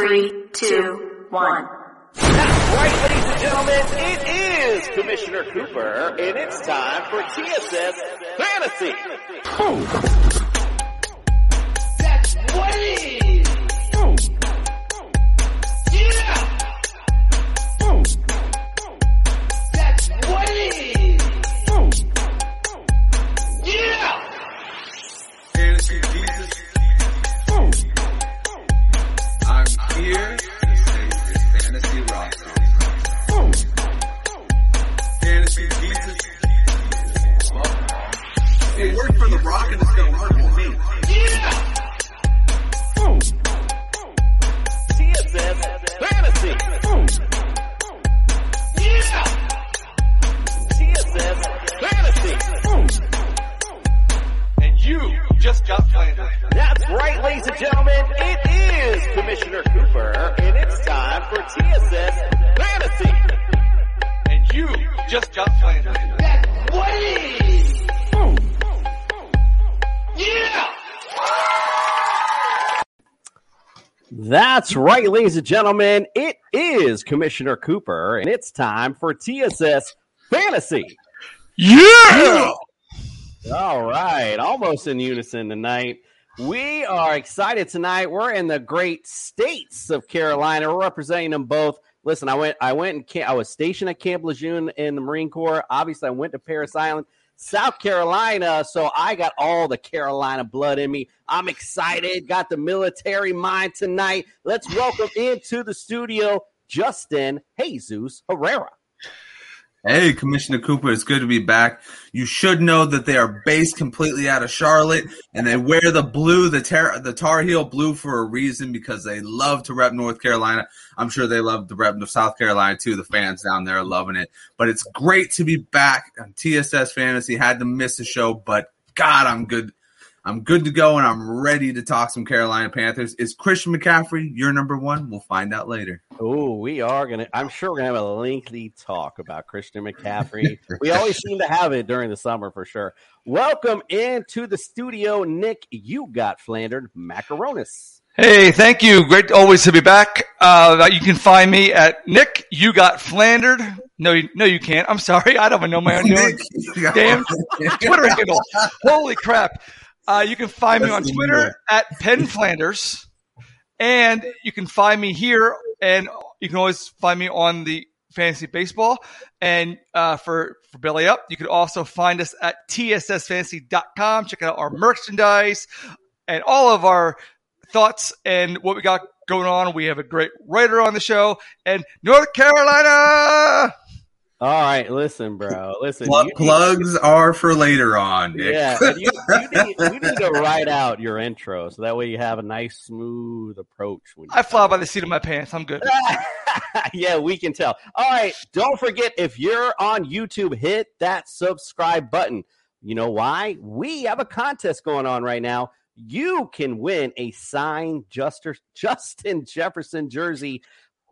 Three, two, one. Right, ladies and gentlemen, it is Commissioner Cooper, and it's time for TSS Fantasy. That's what it is. Worked for Rock and it's gonna work for me. Yeah. TSS Fantasy. Yeah. TSS Fantasy. And you just got flandered. That's right, ladies and gentlemen. It is Commissioner Cooper, and it's time for TSS Fantasy. And you just got flandered. That's what it is. Yeah. That's right, ladies and gentlemen. It is Commissioner Cooper, and it's time for TSS Fantasy. Yeah! All right, almost in unison tonight. We are excited tonight. We're in the great states of Carolina. We're representing them both. Listen, I went, I went, and I was stationed at Camp Lejeune in the Marine Corps. Obviously, I went to Parris Island, South Carolina, so I got all the Carolina blood in me. I'm excited. Got the military mind tonight. Let's welcome into the studio Justin Jesus Herrera. Hey, Commissioner Cooper, it's good to be back. You should know that they are based completely out of Charlotte, and they wear the blue, the tar, the Tar Heel blue, for a reason because they love to rep North Carolina. I'm sure they love the rep of South Carolina too. The fans down there are loving it. But it's great to be back TSS Fantasy. Had to miss the show, but God, I'm good. I'm good to go, and I'm ready to talk some Carolina Panthers. Is Christian McCaffrey your number one? We'll find out later. Oh, we are gonna. I'm sure we're gonna have a lengthy talk about Christian McCaffrey. we always seem to have it during the summer for sure. Welcome into the studio, Nick. You got flandered macaronis. Hey, thank you. Great always to be back. Uh, you can find me at Nick. You got flandered. No, you, no, you can't. I'm sorry. I don't even know my own name. Damn Twitter handle. Holy crap. Uh, you can find me on Twitter at Penn Flanders. And you can find me here, and you can always find me on the fantasy baseball. And uh, for, for Belly Up, you can also find us at tssfantasy.com. Check out our merchandise and all of our thoughts and what we got going on. We have a great writer on the show, and North Carolina. All right, listen, bro. Listen, Plug- you need- plugs are for later on. Nick. Yeah, you, you, need, you need to write out your intro so that way you have a nice, smooth approach. When I fly by the seat of my pants. I'm good. yeah, we can tell. All right, don't forget if you're on YouTube, hit that subscribe button. You know why? We have a contest going on right now. You can win a signed Juster, Justin Jefferson jersey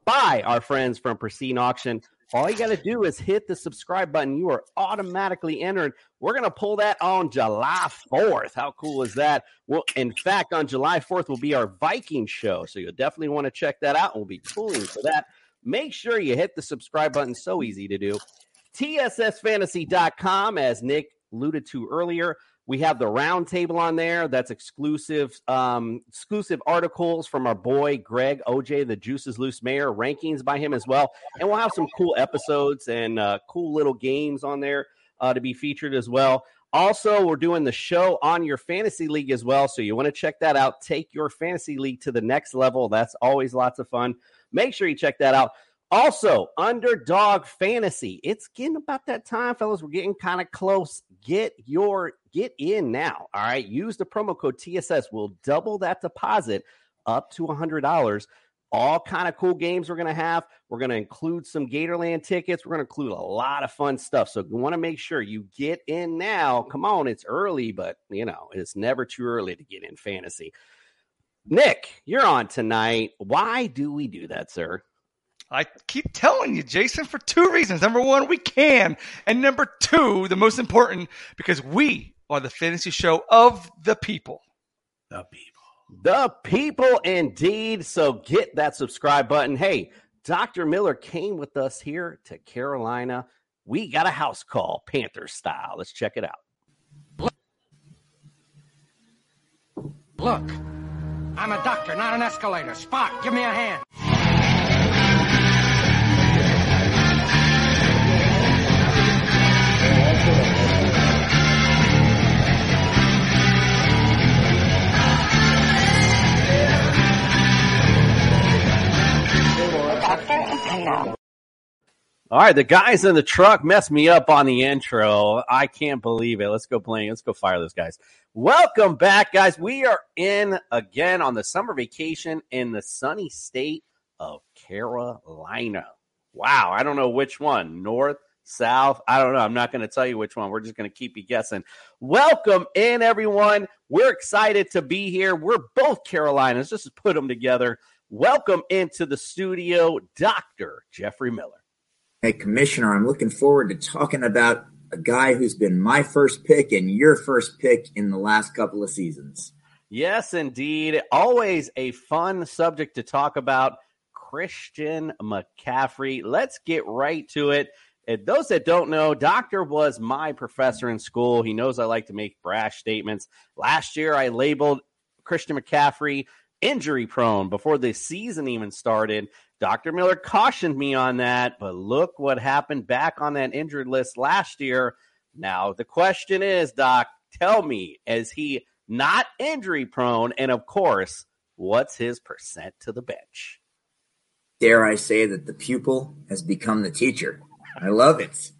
by our friends from Pristine Auction. All you got to do is hit the subscribe button. You are automatically entered. We're going to pull that on July 4th. How cool is that? Well, in fact, on July 4th will be our Viking show. So you'll definitely want to check that out. We'll be pulling for that. Make sure you hit the subscribe button. So easy to do. TSSfantasy.com, as Nick alluded to earlier. We have the roundtable on there. That's exclusive, um, exclusive articles from our boy Greg OJ, the Juices Loose Mayor, rankings by him as well, and we'll have some cool episodes and uh, cool little games on there uh, to be featured as well. Also, we're doing the show on your fantasy league as well, so you want to check that out. Take your fantasy league to the next level. That's always lots of fun. Make sure you check that out. Also, Underdog Fantasy. It's getting about that time, fellas. We're getting kind of close. Get your get in now. All right. Use the promo code TSS. We'll double that deposit up to $100. All kind of cool games we're going to have. We're going to include some Gatorland tickets. We're going to include a lot of fun stuff. So you want to make sure you get in now. Come on, it's early, but you know, it's never too early to get in fantasy. Nick, you're on tonight. Why do we do that, sir? I keep telling you, Jason, for two reasons. Number one, we can. And number two, the most important, because we are the fantasy show of the people. The people. The people indeed. So get that subscribe button. Hey, Dr. Miller came with us here to Carolina. We got a house call, Panther style. Let's check it out. Look, I'm a doctor, not an escalator. Spot, give me a hand. All right, the guys in the truck messed me up on the intro. I can't believe it. Let's go playing. Let's go fire those guys. Welcome back, guys. We are in again on the summer vacation in the sunny state of Carolina. Wow, I don't know which one. North, south, I don't know. I'm not going to tell you which one. We're just going to keep you guessing. Welcome in, everyone. We're excited to be here. We're both Carolinas. Just put them together. Welcome into the studio, Dr. Jeffrey Miller. Hey, Commissioner, I'm looking forward to talking about a guy who's been my first pick and your first pick in the last couple of seasons. Yes, indeed. Always a fun subject to talk about. Christian McCaffrey. Let's get right to it. And those that don't know, Doctor was my professor in school. He knows I like to make brash statements. Last year, I labeled Christian McCaffrey injury prone before the season even started. Dr. Miller cautioned me on that, but look what happened back on that injured list last year. Now, the question is, Doc, tell me, is he not injury prone? And of course, what's his percent to the bench? Dare I say that the pupil has become the teacher? I love it.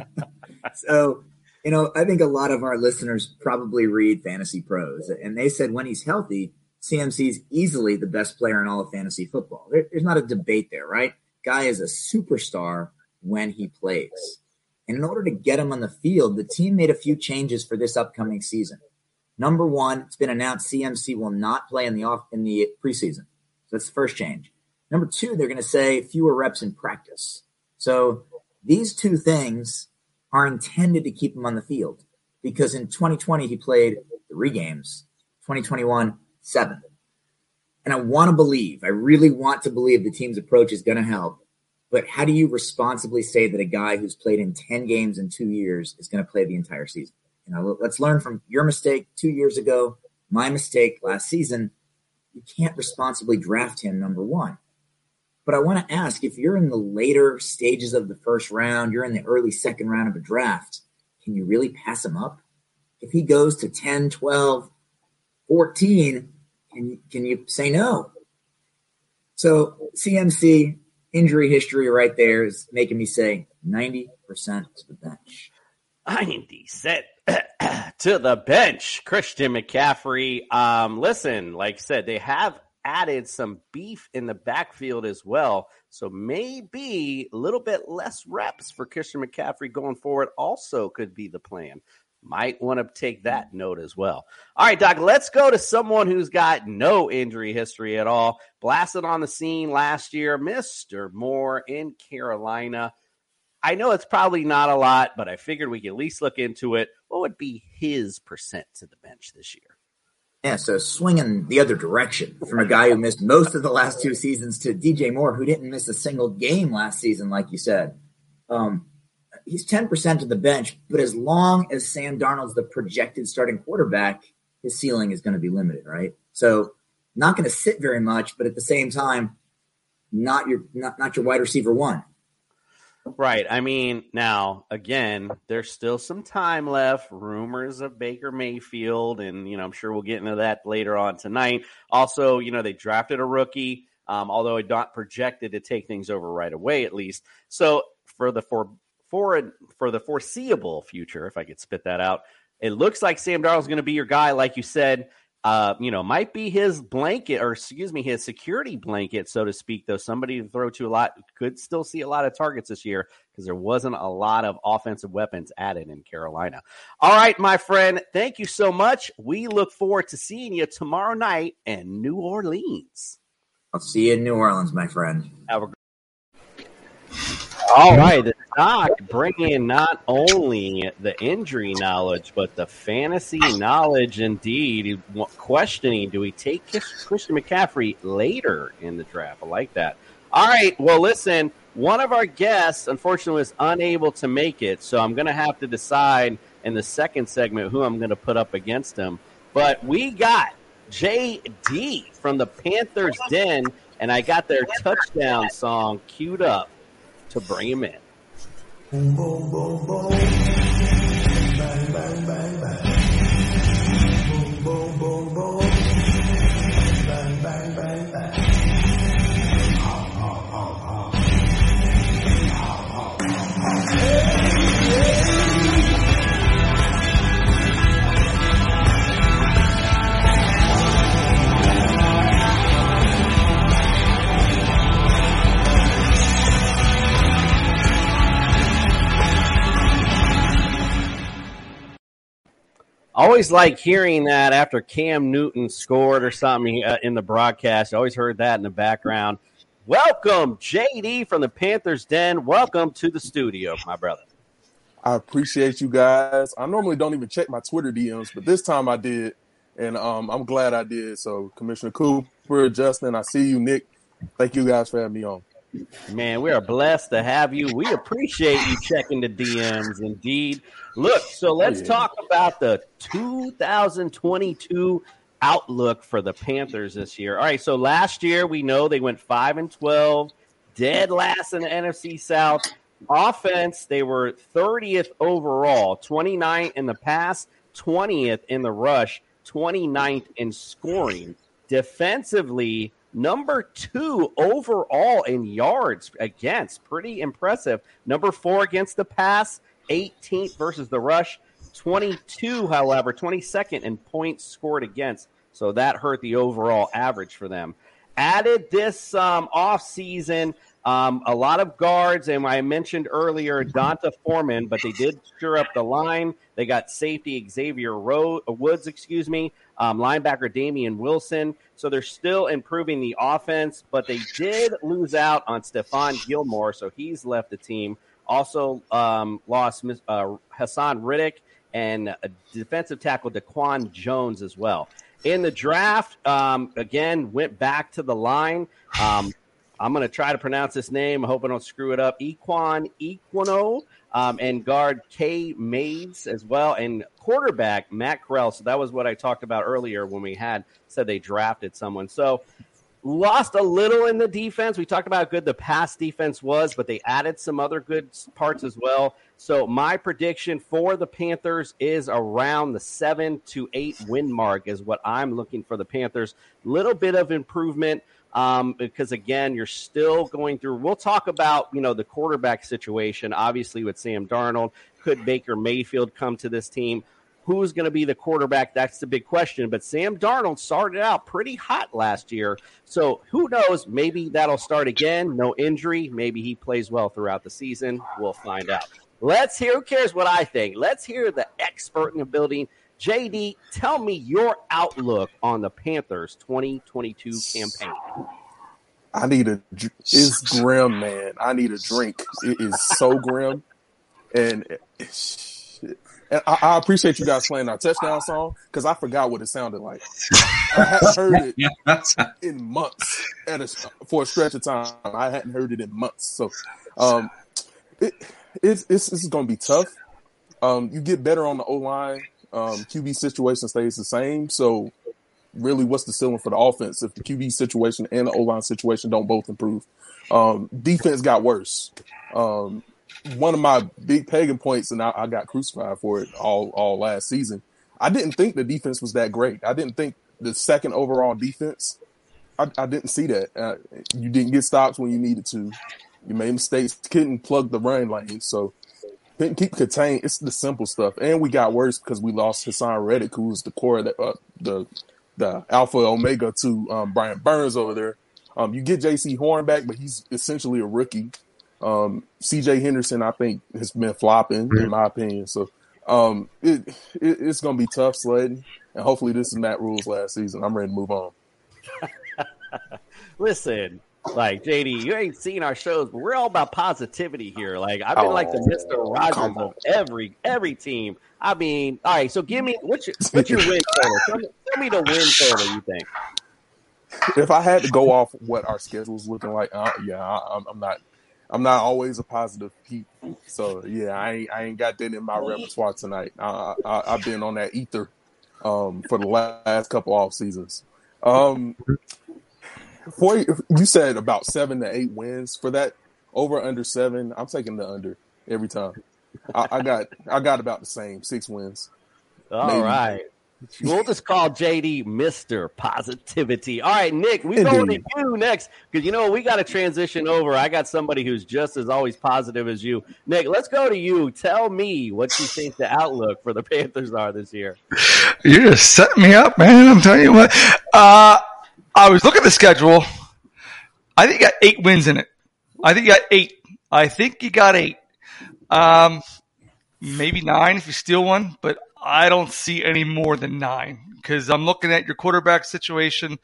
so, you know, I think a lot of our listeners probably read Fantasy Pros, and they said when he's healthy, CMC is easily the best player in all of fantasy football. There, there's not a debate there, right? Guy is a superstar when he plays. And in order to get him on the field, the team made a few changes for this upcoming season. Number one, it's been announced CMC will not play in the off in the preseason. So that's the first change. Number two, they're going to say fewer reps in practice. So these two things are intended to keep him on the field because in 2020 he played three games. 2021 seven. And I want to believe, I really want to believe the team's approach is going to help. But how do you responsibly say that a guy who's played in 10 games in two years is going to play the entire season? You know, let's learn from your mistake two years ago, my mistake last season. You can't responsibly draft him number one. But I want to ask if you're in the later stages of the first round, you're in the early second round of a draft, can you really pass him up? If he goes to 10, 12, 14, can you, can you say no? So CMC injury history right there is making me say 90% to the bench. 90 set to the bench. Christian McCaffrey. Um, listen, like I said, they have added some beef in the backfield as well. So maybe a little bit less reps for Christian McCaffrey going forward also could be the plan might want to take that note as well. All right, Doc, let's go to someone who's got no injury history at all. Blasted on the scene last year, Mr. Moore in Carolina. I know it's probably not a lot, but I figured we could at least look into it. What would be his percent to the bench this year? Yeah, so swinging the other direction from a guy who missed most of the last two seasons to DJ Moore, who didn't miss a single game last season, like you said. Um, he's 10% of the bench, but as long as Sam Darnold's the projected starting quarterback, his ceiling is going to be limited, right? So not going to sit very much, but at the same time, not your not, not your wide receiver one. Right. I mean, now again, there's still some time left. Rumors of Baker Mayfield, and you know, I'm sure we'll get into that later on tonight. Also, you know, they drafted a rookie, um, although not projected to take things over right away, at least. So for the for for for the foreseeable future, if I could spit that out, It looks like Sam Darnold's going to be your guy, like you said. Uh, you know, might be his blanket, or excuse me, his security blanket, so to speak. Though somebody to throw to a lot could still see a lot of targets this year because there wasn't a lot of offensive weapons added in Carolina. All right, my friend, thank you so much. We look forward to seeing you tomorrow night in New Orleans. I'll see you in New Orleans, my friend. Have a Oh, all right, the doc bringing not only the injury knowledge but the fantasy knowledge. Indeed, questioning: Do we take Christian McCaffrey later in the draft? I like that. All right, well, listen. One of our guests, unfortunately, was unable to make it, so I'm going to have to decide in the second segment who I'm going to put up against him. But we got JD from the Panthers Den, and I got their touchdown song queued up to bring him in. Boom, boom, boom. Bang, bang, bang, always like hearing that after Cam Newton scored or something uh, in the broadcast. Always heard that in the background. Welcome, JD from the Panthers Den. Welcome to the studio, my brother. I appreciate you guys. I normally don't even check my Twitter DMs, but this time I did, and um, I'm glad I did. So, Commissioner Cooper, Justin, I see you, Nick. Thank you guys for having me on. Man, we are blessed to have you. We appreciate you checking the DMs. Indeed. Look, so oh, let's oh, talk about the 2022 outlook for the Panthers this year. All right, so last year we know they went 5 and 12, dead last in the NFC South. Offense, they were 30th overall, 29th in the pass, 20th in the rush, 29th in scoring. Defensively, Number two overall in yards against. Pretty impressive. Number four against the pass, 18th versus the rush. 22, however, 22nd in points scored against. So that hurt the overall average for them. Added this um, off season um, a lot of guards, and I mentioned earlier D'Onta Foreman, but they did sure up the line. They got safety Xavier Ro- Woods, excuse me, um, linebacker Damien Wilson. So they're still improving the offense, but they did lose out on Stephon Gilmore, so he's left the team. Also um, lost uh, Haason Reddick and defensive tackle Daquan Jones as well. In the draft, um, again, went back to the line. I'm going to try to pronounce this name. I hope I don't screw it up. Equan Equino um, and guard Cade Mays as well, and quarterback Matt Corral. So that was what I talked about earlier when we had said they drafted someone. So lost a little in the defense. We talked about how good the pass defense was, but they added some other good parts as well. So my prediction for the Panthers is around the seven to eight win mark is what I'm looking for the Panthers. Little bit of improvement um, because again, you're still going through. We'll talk about you know the quarterback situation, obviously with Sam Darnold. Could Baker Mayfield come to this team? Who's going to be the quarterback? That's the big question. But Sam Darnold started out pretty hot last year, so who knows? Maybe that'll start again. No injury. Maybe he plays well throughout the season. We'll find out. Let's hear. Who cares what I think? Let's hear the expert in the building. JD, tell me your outlook on the Panthers 2022 campaign. I need a. It's grim, man. I need a drink. It is so grim, and, and I, I, appreciate you guys playing our touchdown song because I forgot what it sounded like. I hadn't heard it in months at a, for a stretch of time. I hadn't heard it in months, so um, it, it's it's, it's going to be tough. Um, you get better on the O line um, QB situation stays the same. So really, what's the ceiling for the offense if the QB situation and the O line situation don't both improve? Um, defense got worse. Um, one of my big pagan points, and I, I, got crucified for it all all last season. I didn't think the defense was that great. I didn't think the second overall defense. I, I didn't see that. Uh, you didn't get stops when you needed to. You made mistakes. Couldn't plug the run lane. So keep contained. It's the simple stuff, and we got worse because we lost Haason Reddick, who was the core, of the, uh, the the alpha omega to um, Brian Burns over there. Um, you get Jaycee Horn back, but he's essentially a rookie. Um, C.J. Henderson, I think, has been flopping in my opinion. So um, it, it, it's going to be tough sledding, and hopefully this is Matt Rhule's last season. I'm ready to move on. Listen, like JD, you ain't seen our shows, but we're all about positivity here. Like I've been like the Oh, Mister Rogers of every every team. I mean, all right. So give me what's your what's your win total? Tell me, tell me the win total. You think? If I had to go off what our schedule's looking like, uh, yeah, I, I'm, I'm not. I'm not always a positive peep. so yeah, I ain't, I ain't got that in my repertoire tonight. I, I, I've been on that ether um, for the last couple off seasons. Um, for you said about seven to eight wins for that over under seven. I'm taking the under every time. I, I got I got about the same six wins. All right, Maybe. We'll just call JD Mister Positivity. All right, Nick, we going to Indeed. you next because you know we got to transition over. I got somebody who's just as always positive as you, Nick. Let's go to you. Tell me what you think the outlook for the Panthers are this year. You're just setting me up, man. I'm telling you what. Uh, I was looking at the schedule. I think you got eight wins in it. I think you got eight. I think you got eight. Um, maybe nine if you steal one, but I don't see any more than nine because I'm looking at your quarterback situation.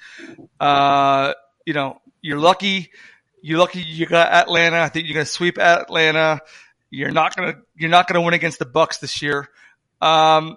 Uh, you know, you're lucky. You're lucky you got Atlanta. I think you're going to sweep Atlanta. You're not going to, you're not going to win against the Bucs this year. Um,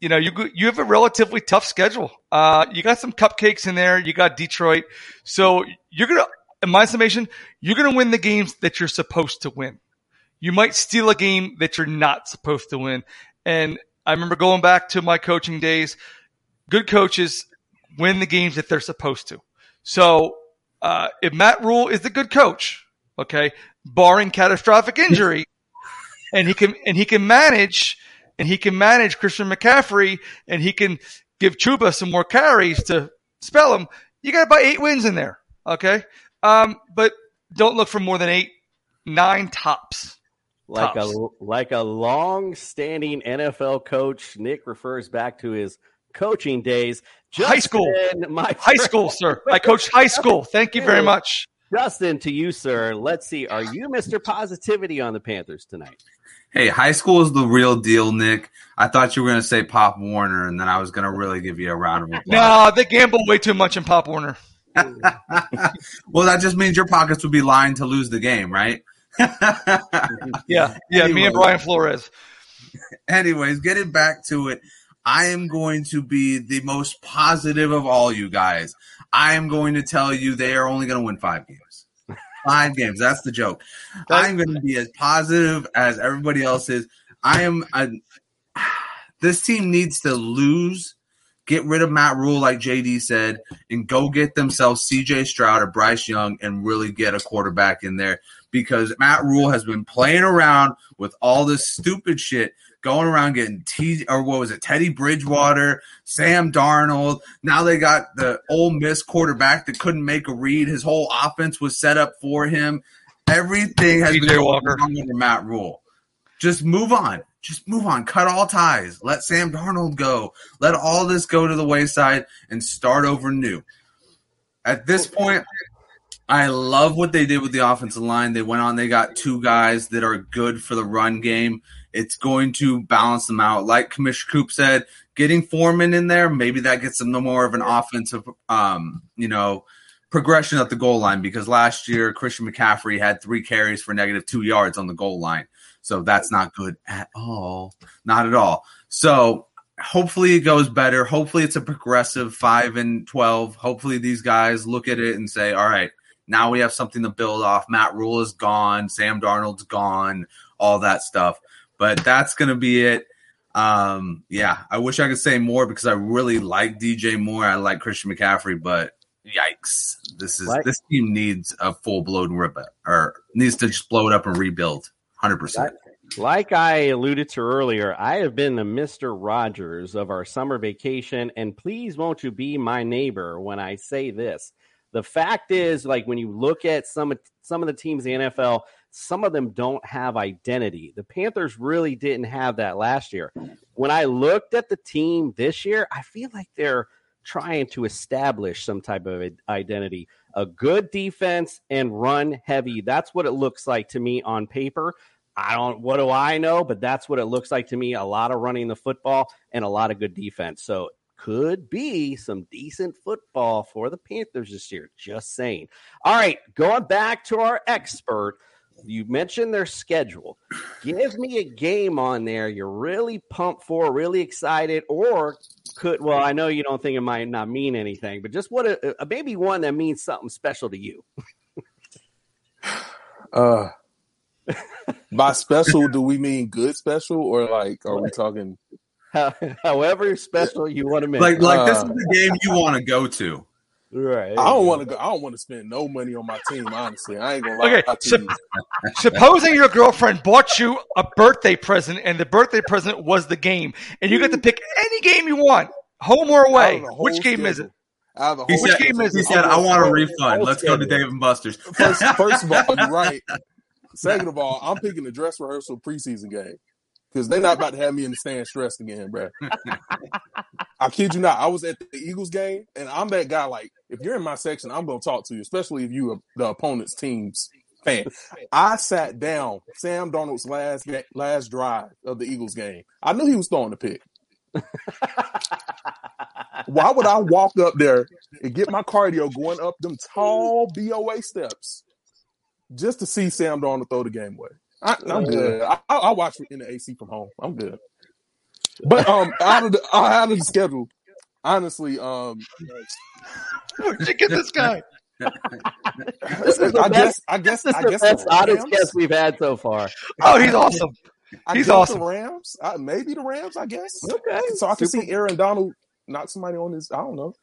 You know, you you have a relatively tough schedule. Uh, you got some cupcakes in there. You got Detroit, so you're gonna, in my summation, you're gonna win the games that you're supposed to win. You might steal a game that you're not supposed to win. And I remember going back to my coaching days. Good coaches win the games that they're supposed to. So uh, if Matt Rhule is the good coach, okay, barring catastrophic injury, and he can and he can manage and he can manage Christian McCaffrey and he can give Chuba some more carries to spell him. You got about eight wins in there, okay? Um, but don't look for more than eight, nine tops. Like Tops. a like a long-standing NFL coach, Nick refers back to his coaching days. High school. My High friend- school, sir. I coached high school. Thank you very much. Justin, to you, sir. Let's see. Are you Mr. Positivity on the Panthers tonight? Hey, high school is the real deal, Nick. I thought you were going to say Pop Warner, and then I was going to really give you a round of applause. No, they gamble way too much in Pop Warner. well, that just means your pockets would be lying to lose the game, right? Yeah, yeah. Me and Brian Flores. Anyways, getting back to it, I am going to be the most positive of all you guys. I am going to tell you they are only going to win five games. Five games. That's the joke. I'm going to be as positive as everybody else is. I am. A, this team needs to lose, get rid of Matt Rhule, like JD said, and go get themselves CJ Stroud or Bryce Young and really get a quarterback in there because Matt Rhule has been playing around with all this stupid shit, going around getting T or what was it, Teddy Bridgewater, Sam Darnold. Now they got the Ole Miss quarterback that couldn't make a read. His whole offense was set up for him. Everything has PJ been Walker. under Matt Rhule. Just move on. Just move on. Cut all ties. Let Sam Darnold go. Let all this go to the wayside and start over new. At this point, I love what they did with the offensive line. They went on, they got two guys that are good for the run game. It's going to balance them out. Like Commissioner Coop said, getting Foreman in there, maybe that gets them no more of an offensive, um, you know, progression at the goal line because last year Christian McCaffrey had three carries for negative two yards on the goal line. So that's not good at all. Not at all. So hopefully it goes better. Hopefully it's a progressive five and 12. Hopefully these guys look at it and say, all right, now we have something to build off. Matt Rhule is gone. Sam Darnold's gone. all that stuff. But that's gonna be it. Um, yeah, I wish I could say more because I really like DJ Moore. I like Christian McCaffrey, but yikes, this is Like- this team needs a full blown rip or needs to just blow it up and rebuild. Hundred percent. Like I alluded to earlier, I have been the Mr. Rogers of our summer vacation, and please won't you be my neighbor when I say this. The fact is, like when you look at some of- some of the teams in the NFL, some of them don't have identity. The Panthers really didn't have that last year. When I looked at the team this year, I feel like they're trying to establish some type of identity. A good defense and run heavy. That's what it looks like to me on paper. I don't what do I know, but that's what it looks like to me. A lot of running the football and a lot of good defense. So could be some decent football for the Panthers this year. Just saying. All right, going back to our expert. You mentioned their schedule. Give me a game on there you're really pumped for, really excited, or could well, I know you don't think it might not mean anything, but just what a, a maybe one that means something special to you. Uh, by special, do we mean good special or like are we talking? However special you want to make. Like like this Uh, is the game you want to go to. Right. I don't want to go. I don't want to spend no money on my team. Honestly, I ain't gonna lie. Okay, to sup- supposing your girlfriend bought you a birthday present and the birthday present was the game, and you get to pick any game you want, home or away. of the whole Which game is it? Out of He whole Which said, game is he it? said, I want a refund. Let's go to schedule. Dave and Buster's. First, first of all, you're right. Second of all, I'm picking the dress rehearsal preseason game because they're not about to have me in the stand stressed again, bro. I kid you not. I was at the Eagles game, and I'm that guy. Like, if you're in my section, I'm gonna talk to you, especially if you are the opponent's team's fan. I sat down Sam Darnold's last last drive of the Eagles game. I knew he was throwing the pick. Why would I walk up there and get my cardio going up them tall BOA steps just to see Sam Darnold throw the game away? I, I'm good. I, I, watch it in the AC from home. I'm good. But um, out of the out of the schedule, honestly, um, Where'd you get this guy? This is the I best- guess I guess This is I the guess best the honest Rams. guess we've had so far. Oh, he's awesome. I He's guess awesome. The Rams, uh, maybe the Rams. I guess. Okay. So I can Super- see Aaron Donald knock somebody on his. I don't know.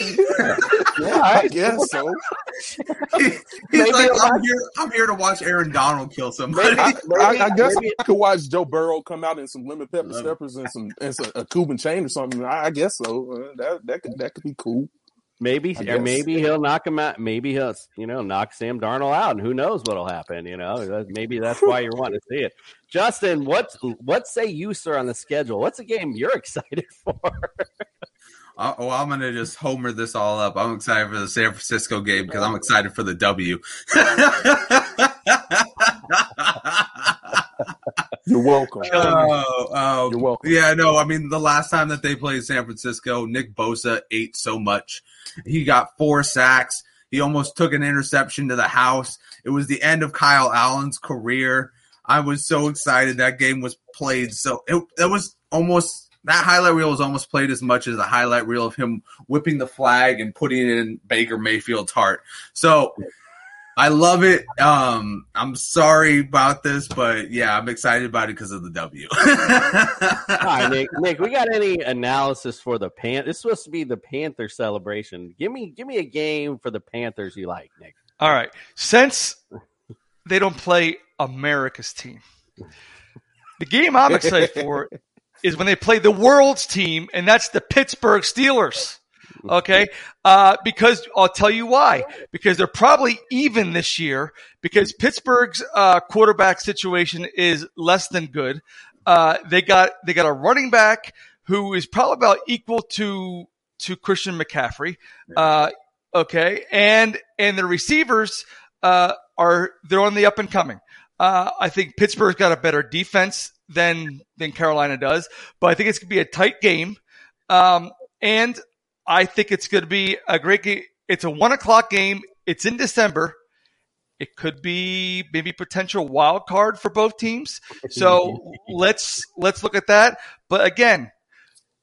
Yeah, I guess so. He's Maybe like, I'm here, I'm here to watch Aaron Donald kill somebody. I, I, I guess maybe- I could watch Joe Burrow come out in some lemon pepper steppers and some and some, a Cuban chain or something. I, I guess so. Uh, that that could that could be cool. Maybe, or maybe he'll knock him out. Maybe he'll, you know, knock Sam Darnold out, and who knows what'll happen. You know, maybe that's why you're wanting to see it. Justin, what what say you, sir, on the schedule? What's a game you're excited for? Uh, well, I'm gonna just homer this all up. I'm excited for the San Francisco game because I'm excited for the W. You're welcome. Oh, oh, You're welcome. Yeah, no, I mean the last time that they played San Francisco, Nick Bosa ate so much. He got four sacks. He almost took an interception to the house. It was the end of Kyle Allen's career. I was so excited that game was played. So it, it was almost that highlight reel was almost played as much as the highlight reel of him whipping the flag and putting it in Baker Mayfield's heart. So I love it. Um, I'm sorry about this, but yeah, I'm excited about it because of the W. All right, Nick. Nick, we got any analysis for the Pan? This is supposed to be the Panther celebration. Give me, give me a game for the Panthers you like, Nick. All right. Since they don't play America's team, the game I'm excited for is when they play the world's team, and that's the Pittsburgh Steelers. Okay. Uh, because I'll tell you why. Because they're probably even this year because Pittsburgh's uh, quarterback situation is less than good. Uh, they got they got a running back who is probably about equal to to Christian McCaffrey. Uh, okay, and and the receivers uh, are they're on the up and coming. Uh, I think Pittsburgh's got a better defense than than Carolina does, but I think it's gonna be a tight game. Um, and I think it's going to be a great game. It's a one o'clock game. It's in December. It could be maybe potential wild card for both teams. So let's let's look at that. But again,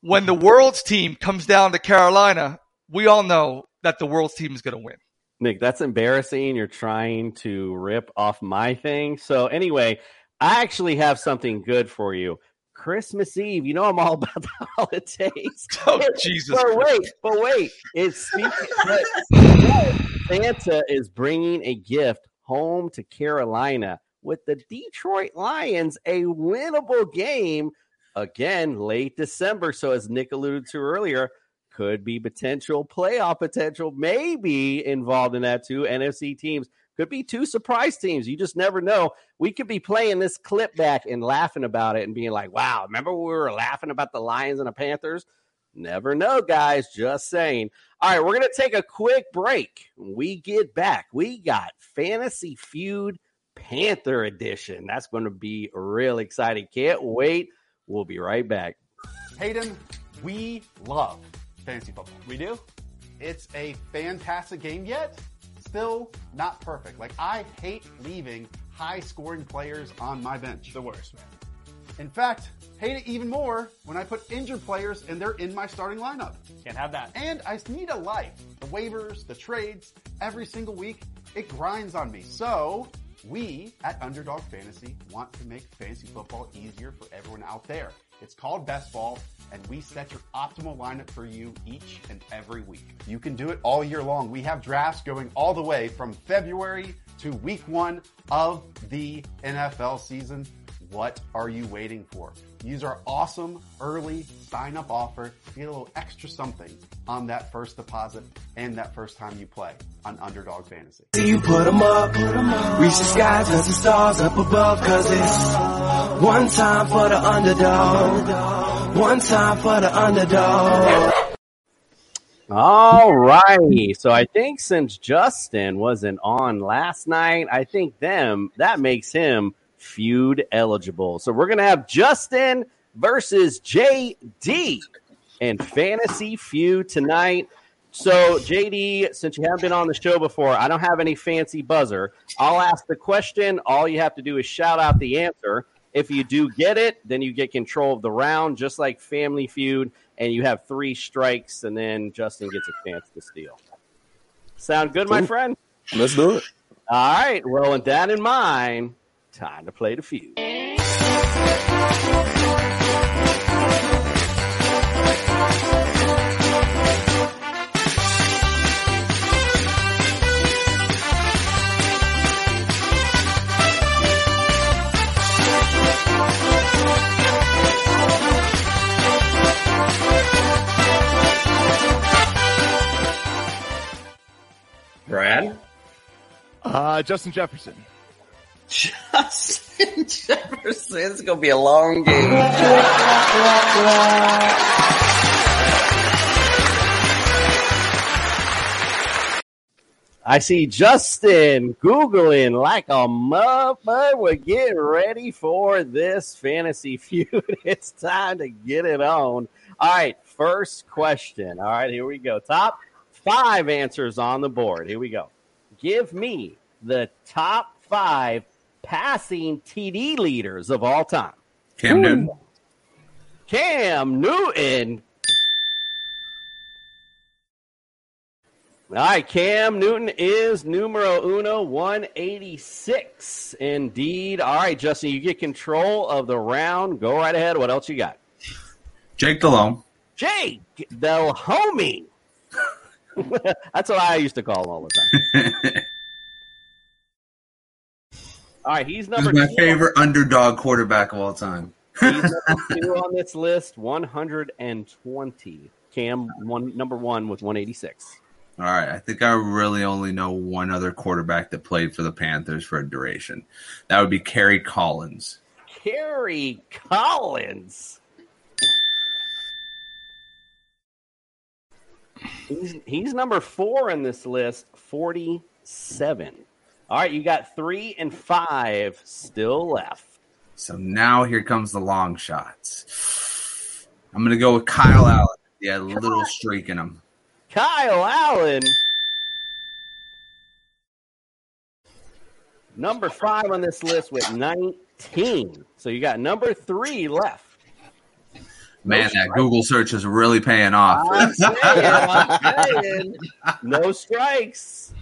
when the world's team comes down to Carolina, we all know that the world's team is going to win. Nick, that's embarrassing. You're trying to rip off my thing. So anyway, I actually have something good for you. Christmas Eve. You know I'm all about the holidays. Oh, Jesus But wait, but wait. It's Santa is bringing a gift home to Carolina with the Detroit Lions, a winnable game again late December. So as Nick alluded to earlier, could be potential playoff potential, maybe involved in that too. NFC teams could be two surprise teams. You just never know. We could be playing this clip back and laughing about it and being like, wow, remember we were laughing about the Lions and the Panthers? Never know, guys. Just saying. All right, we're going to take a quick break. When we get back, we got Fantasy Feud Panther Edition. That's going to be real exciting. Can't wait. We'll be right back. Hayden, we love fantasy football. We do? It's a fantastic game, yet still not perfect. Like, I hate leaving high scoring players on my bench. The worst, man. In fact, hate it even more when I put injured players and they're in my starting lineup. Can't have that. And I need a life. The waivers, the trades, every single week, it grinds on me. So, we at Underdog Fantasy want to make fantasy football easier for everyone out there. It's called Best Ball, and we set your optimal lineup for you each and every week. You can do it all year long. We have drafts going all the way from February to week one of the NFL season. What are you waiting for? Use our awesome early sign up offer to get a little extra something on that first deposit and that first time you play on Underdog Fantasy. See You put 'em up, reach the skies, touch the stars up above, cause it's one time for the underdog, one time for the underdog. All righty. So I think since Justin wasn't on last night, I think them that makes him feud eligible. So we're gonna have Justin versus JD and fantasy feud tonight. So JD, since you haven't been on the show before, I don't have any fancy buzzer. I'll ask the question. All you have to do is shout out the answer. If you do get it, then you get control of the round, just like Family Feud, and you have three strikes, and then Justin gets a chance to steal. Sound good, my friend? Let's do it. All right. Well, with that in mind, time to play the feud. Brad? Uh, Justin Jefferson. Jefferson. It's to be a long game. I see Justin Googling like a motherfucker. We're getting ready for this fantasy feud. It's time to get it on. All right, first question. All right, here we go. Top five answers on the board. Here we go. Give me the top five passing TD leaders of all time. Cam Newton. Cam Newton. All right, Cam Newton is numero uno, 186. Indeed. All right, Justin, you get control of the round. Go right ahead. What else you got? Jake Delhomme. Jake, the homie. That's what I used to call him all the time. All right, he's He's number my two. favorite underdog quarterback of all time. He's number two on this list, 120. Cam, one number one with 186. All right, I think I really only know one other quarterback that played for the Panthers for a duration. That would be Kerry Collins. Kerry Collins. He's, he's number four in this list, 47. All right, you got three and five still left. So now here comes the long shots. I'm going to go with Kyle Allen. Yeah, a little streak in him. Kyle Allen. Number five on this list with 19. So you got number three left. Man, that Google search is really paying off. I'm saying, I'm saying, no strikes.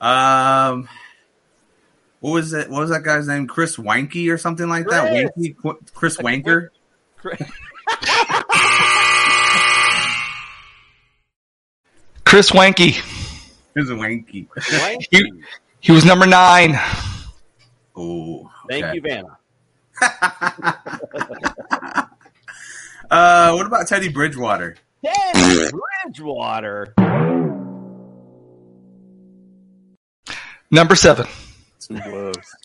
Um, What was it? What was that guy's name? Chris Wanky or something like that? Chris. Wanky, Chris Wanker. Chris Wanky. Chris Wanky. He, he was number nine. Oh, Thank you, Vanna. Uh, what about Teddy Bridgewater? Teddy Bridgewater. Number seven. Two gloves.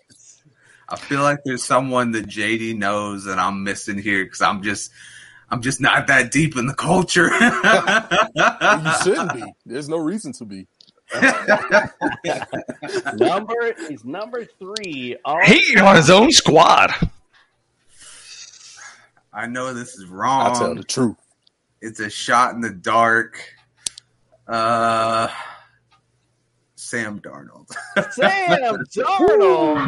I feel like there's someone that JD knows that I'm missing here because I'm just, I'm just not that deep in the culture. you shouldn't be. There's no reason to be. number is number three. all He on his own squad. I know this is wrong. I tell the truth. It's a shot in the dark. Uh, Sam Darnold. Sam Darnold.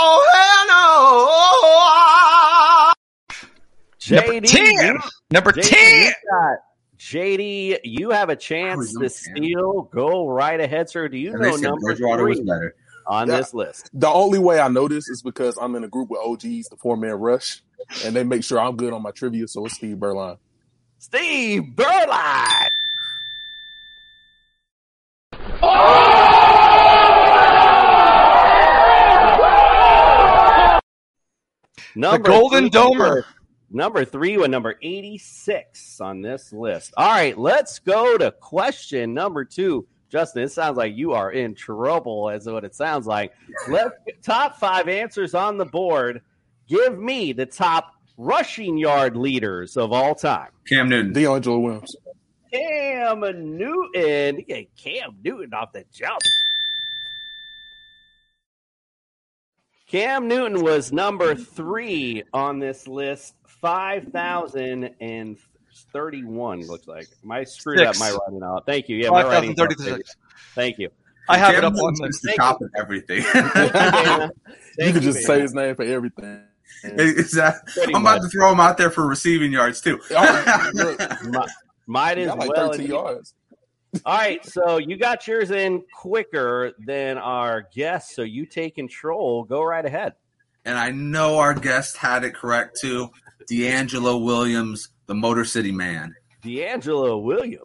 Oh hell JD, Number 10. you- Number JD, 10. you JD, you have a chance to steal. Go right ahead, sir. Do you And know said number Bridgewater was three better. on Yeah. this list? The only way I know this is because I'm in a group with OGs, the four man rush, and they make sure I'm good on my trivia. So it's Steve Beuerlein. Steve Beuerlein. Number Golden three- Domer. Number three with number 86 on this list. All right, let's go to question number two. Justin, it sounds like you are in trouble, as what it sounds like. Let's top five answers on the board. Give me the top rushing yard leaders of all time. Cam Newton. DeAngelo Williams. Cam Newton. Yeah, Cam Newton off the jump. Cam Newton was number three on this list, 5,031, looks like. I screwed up my writing out. Thank you. Yeah, my writing. 5,036. Thank you. I have Cam it up on the. just the Thank top of everything. you Thank could just man. say his name for everything. exactly. I'm about much. to throw him out there for receiving yards too. Look, Mi- Might he as got like well. 13 yards. All right, so you got yours in quicker than our guest, so you take control. Go right ahead. and I know our guest had it correct too. DeAngelo Williams, the Motor City Man. DeAngelo Williams.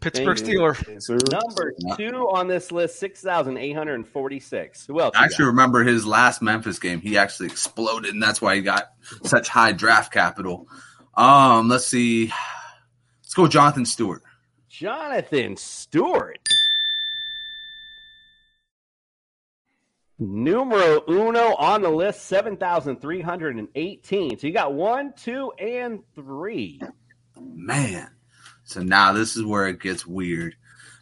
Pittsburgh Thank. Steeler. Number two on this list, 6,846. Who else? I actually remember his last Memphis game. He actually exploded, and that's why he got such high draft capital. Um, let's see. Let's go, with Jonathan Stewart. Jonathan Stewart. Numero uno on the list, 7,318. So you got one, two, and three. Man, so now this is where it gets weird.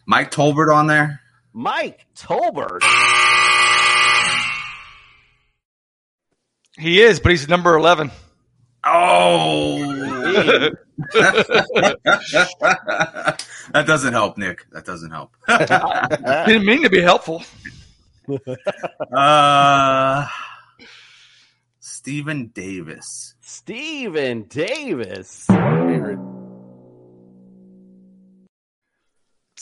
Mike Tolbert on there. Mike Tolbert. He is, but he's number 11. Oh, that doesn't help, Nick. That doesn't help. Didn't mean to be helpful. uh, Stephen Davis. Stephen Davis.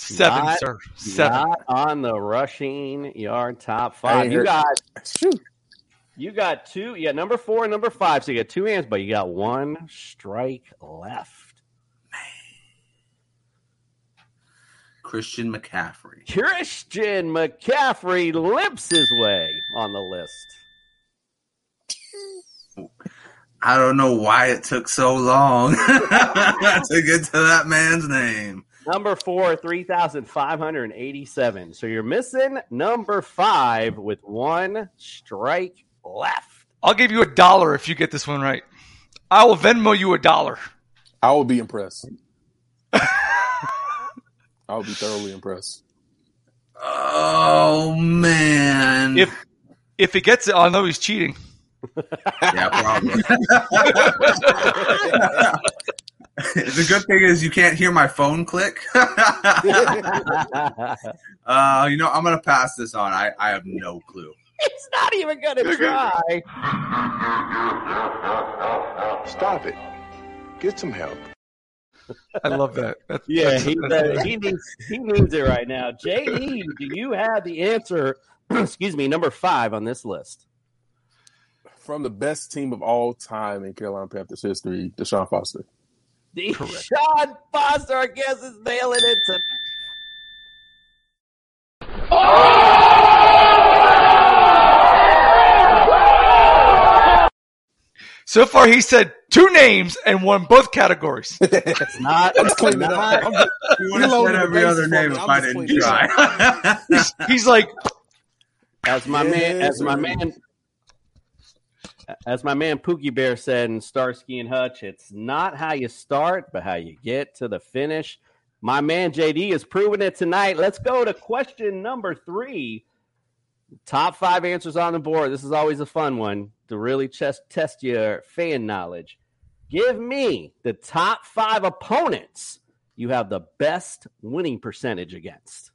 Seven, Not- sir. Seven. Not on the rushing yard top five. You here- got you got two. Yeah, number four and number five. So you got two hands, but you got one strike left. Man. Christian McCaffrey. Christian McCaffrey limps his way on the list. I don't know why it took so long to get to that man's name. Number four, 3,587. So you're missing number five with one strike left. I'll give you a dollar if you get this one right. I will Venmo you a dollar. I will be impressed. I will be thoroughly impressed. Oh man! If if he gets it, I'll know he's cheating. yeah, probably. the good thing is you can't hear my phone click. uh, you know, I'm gonna pass this on. I, I have no clue. He's not even gonna try. Stop it. Get some help. I love that. That's, Yeah, that's- he, that's- uh, he needs he needs it right now. JD, do you have the answer? excuse me, number five on this list. From the best team of all time in Carolina Panthers history, Deshaun Foster. Sean Foster, I guess, is nailing it. To- So far, he said two names and won both categories. it's not. I'm just cleaning it up. I'm just, You would have said every other name if I didn't try. he's, he's like, as my man, Yes, as my man, as my man Pookie Bear said in Starsky and Hutch, it's not how you start, but how you get to the finish. My man JD is proving it tonight. Let's go to question number three. Top five answers on the board. This is always a fun one to really test test your fan knowledge. Give me the top five opponents you have the best winning percentage against.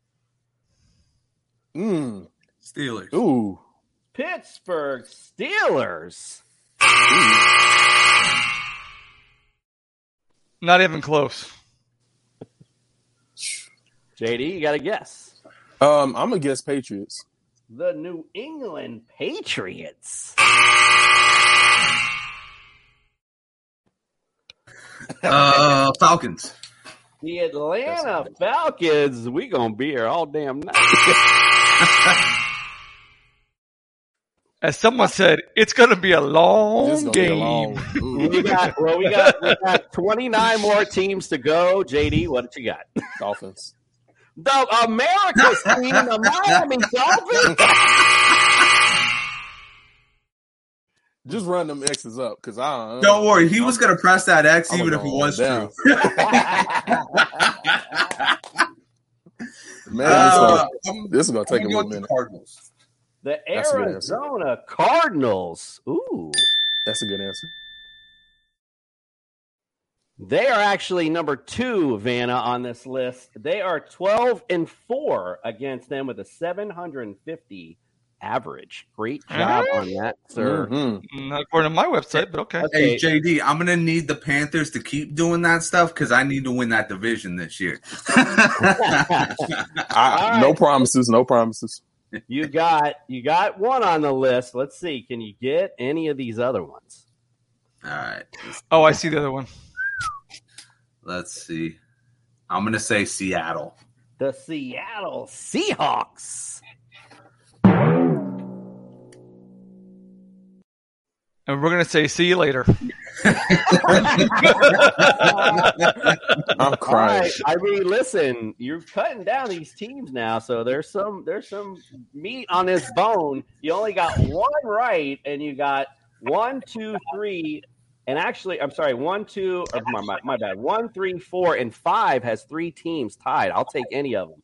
Mm. Steelers. Ooh. Pittsburgh Steelers. not even close. JD, you got to guess. Um, I'm gonna guess Patriots. The New England Patriots. Uh, Falcons. The Atlanta Falcons. We gonna be here all damn night. As someone said, it's going to be a long gonna a game. long- we got well, we got we got 29 more teams to go. JD, what did you got? Dolphins. The America's team, the Miami Dolphins. Just run them X's up because I don't. Don't worry, he was gonna press that X I'm even if gonna it was down. true. Man, Uh, this, is, this is gonna take a I'm little going with the minute. Cardinals. The That's a good answer. Arizona Cardinals. Ooh. That's a good answer. They are actually number two, Vanna, on this list. They are 12 and 4 against them with a 750 average. Great job on that, sir. Mhm. Not according to my website, but okay. Hey JD, I'm gonna need the Panthers to keep doing that stuff because I need to win that division this year. I, All No promises. No promises. You got you got one on the list. Let's see. Can you get any of these other ones? All right, Oh, I see the other one. let's see. I'm gonna say Seattle. The Seattle Seahawks. And we're going to say, see you later. I'm crying. right. I mean, listen, you're cutting down these teams now, so there's some there's some meat on this bone. You only got one right, and you got one, two, three, and actually, I'm sorry, one, two, or my, my, my bad, one, three, four, and five has three teams tied. I'll take any of them.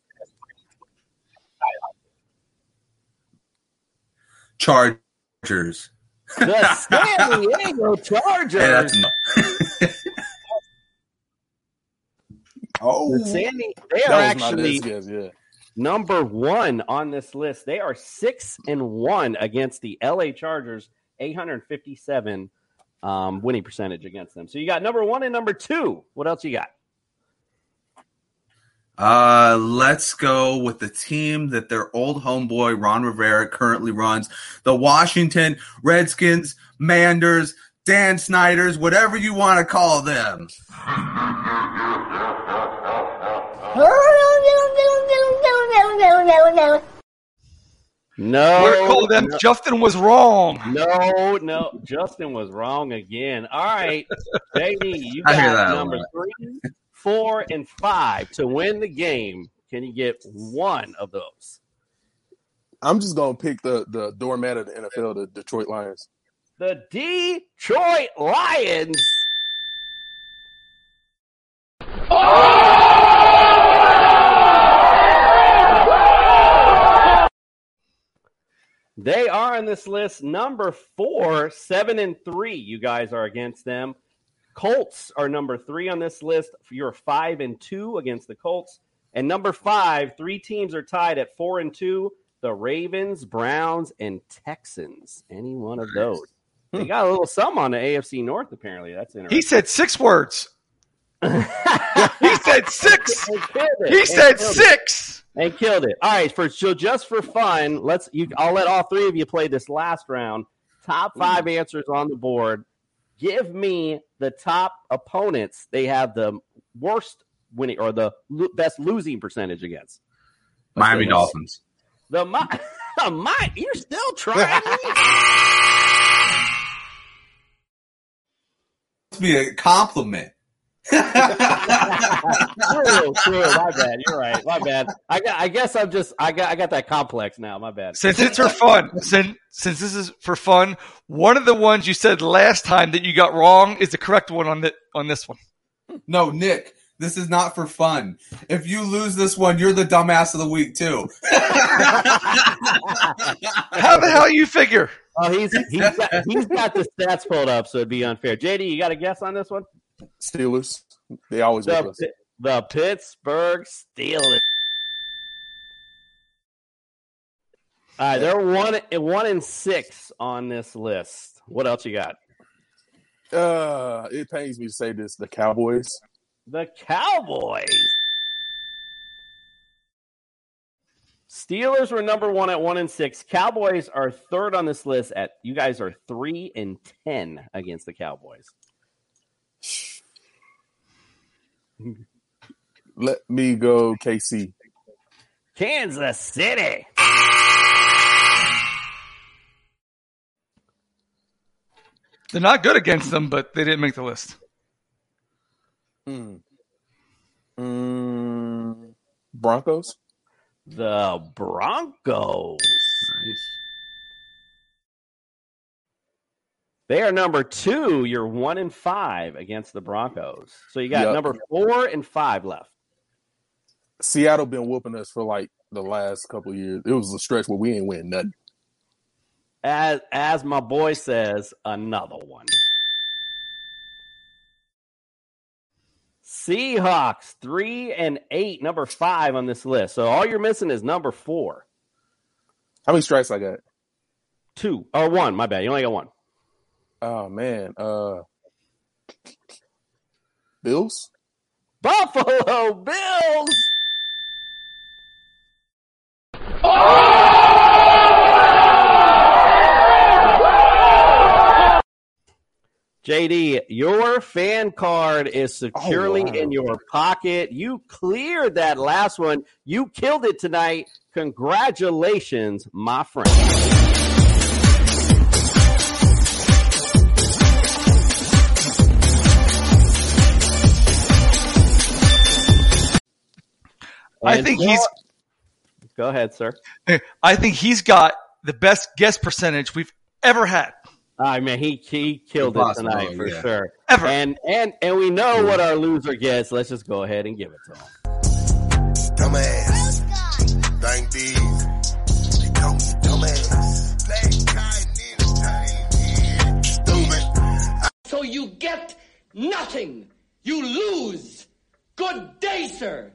Chargers. The San Diego Chargers. Hey, that's oh, The San Di- they are actually best guess. Yeah. number one on this list. They are six and one against the LA Chargers, 857 um, winning percentage against them. So you got number one and number two. What else you got? Uh, let's go with the team that their old homeboy Ron Rivera currently runs, the Washington Redskins, Manders, Dan Snyder's, whatever you want to call them. No, no. No, We're calling them. no. Justin was wrong. No, no, Justin was wrong again. All right, JD, you I hear got that number lot. three, four, and five to win the game. Can you get one of those? I'm just gonna pick the the doormat of the NFL, the Detroit Lions. The Detroit Lions. Oh! They are on this list number four, seven and three. You guys are against them. Colts are number three on this list. You're five and two against the Colts. And number five, three teams are tied at four and two. The Ravens, Browns, and Texans. Any one of those. They hmm. got a little sum on the AFC North, apparently. That's interesting. He said six words. he said six. They killed it. He said six. They killed it. All right, for so just for fun, let's you I'll let all three of you play this last round. Top five answers on the board. Give me the top opponents they have the worst winning or the lo- best losing percentage against. Miami Okay. Dolphins. The my, my you're still trying. To be a compliment. True, true. My bad. You're right. My bad. I. I guess I'm just. I got. I got that complex now. My bad. Since it's for fun, since since this is for fun, one of the ones you said last time that you got wrong is the correct one on the on this one. No, Nick, this is not for fun. If you lose this one, you're the dumbass of the week too. How the hell you figure? Oh, he's he's got, he's got the stats pulled up, so it'd be unfair. JD, you got a guess on this one? Steelers. They always The, us. the Pittsburgh Steelers. All right, they're one one and six on this list. What else you got? Uh, it pains me to say this. The Cowboys. The Cowboys. Steelers were number one at one and six. Cowboys are third on this list at you guys are three and ten against the Cowboys. Let me go, KC. Kansas City. They're not good against them, but they didn't make the list. Hmm. Mm, Broncos. The Broncos. They are number two. You're one and five against the Broncos. So you got Yep. number four and five left. Seattle been whooping us for like the last couple of years. It was a stretch where we ain't win nothing. As as my boy says, another one. Seahawks three and eight, number five on this list. So all you're missing is number four. How many strikes I got? Two or one. My bad. You only got one. Oh man. Uh, Bills. Buffalo Bills. JD, your fan card is securely Oh, wow. in your pocket. You cleared that last one. You killed it tonight. Congratulations, my friend. I think so- he's. Go ahead, sir. I think he's got the best guess percentage we've ever had. Ah, I mean, he he killed it tonight for yeah. sure. Ever. And and and we know what our loser gets. Let's just go ahead and give it to him. Dumbass. Thank thee. So you get nothing. You lose. Good day, sir.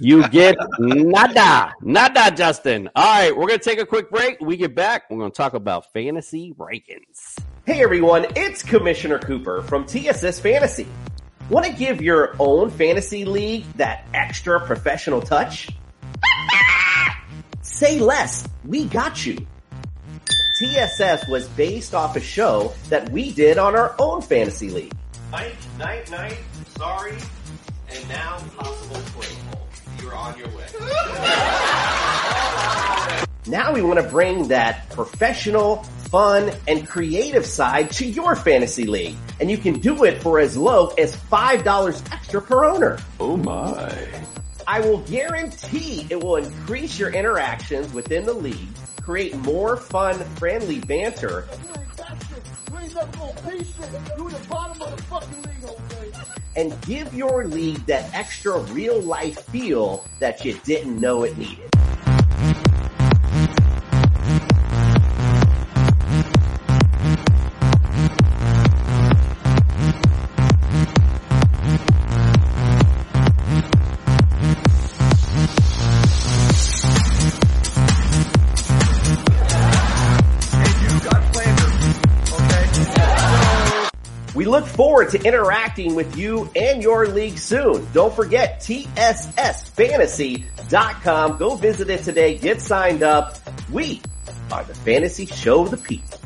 You get nada, nada, Justin. All right, we're gonna take a quick break. When we get back. We're gonna talk about fantasy rankings. Hey everyone, it's Commissioner Cooper from TSS Fantasy. Want to give your own fantasy league that extra professional touch? Say less, we got you. TSS was based off a show that we did on our own fantasy league. Night, night, night, sorry, and now possible play hole. You're on your way. Now we want to bring that professional, fun, and creative side to your fantasy league. And you can do it for as low as $5 extra per owner. Oh my. I will guarantee it will increase your interactions within the league, create more fun, friendly banter, and give your league that extra real life feel that you didn't know it needed. Look forward to interacting with you and your league soon. Don't forget TSSFantasy.com. Go visit it today. Get signed up. We are the fantasy show of the people.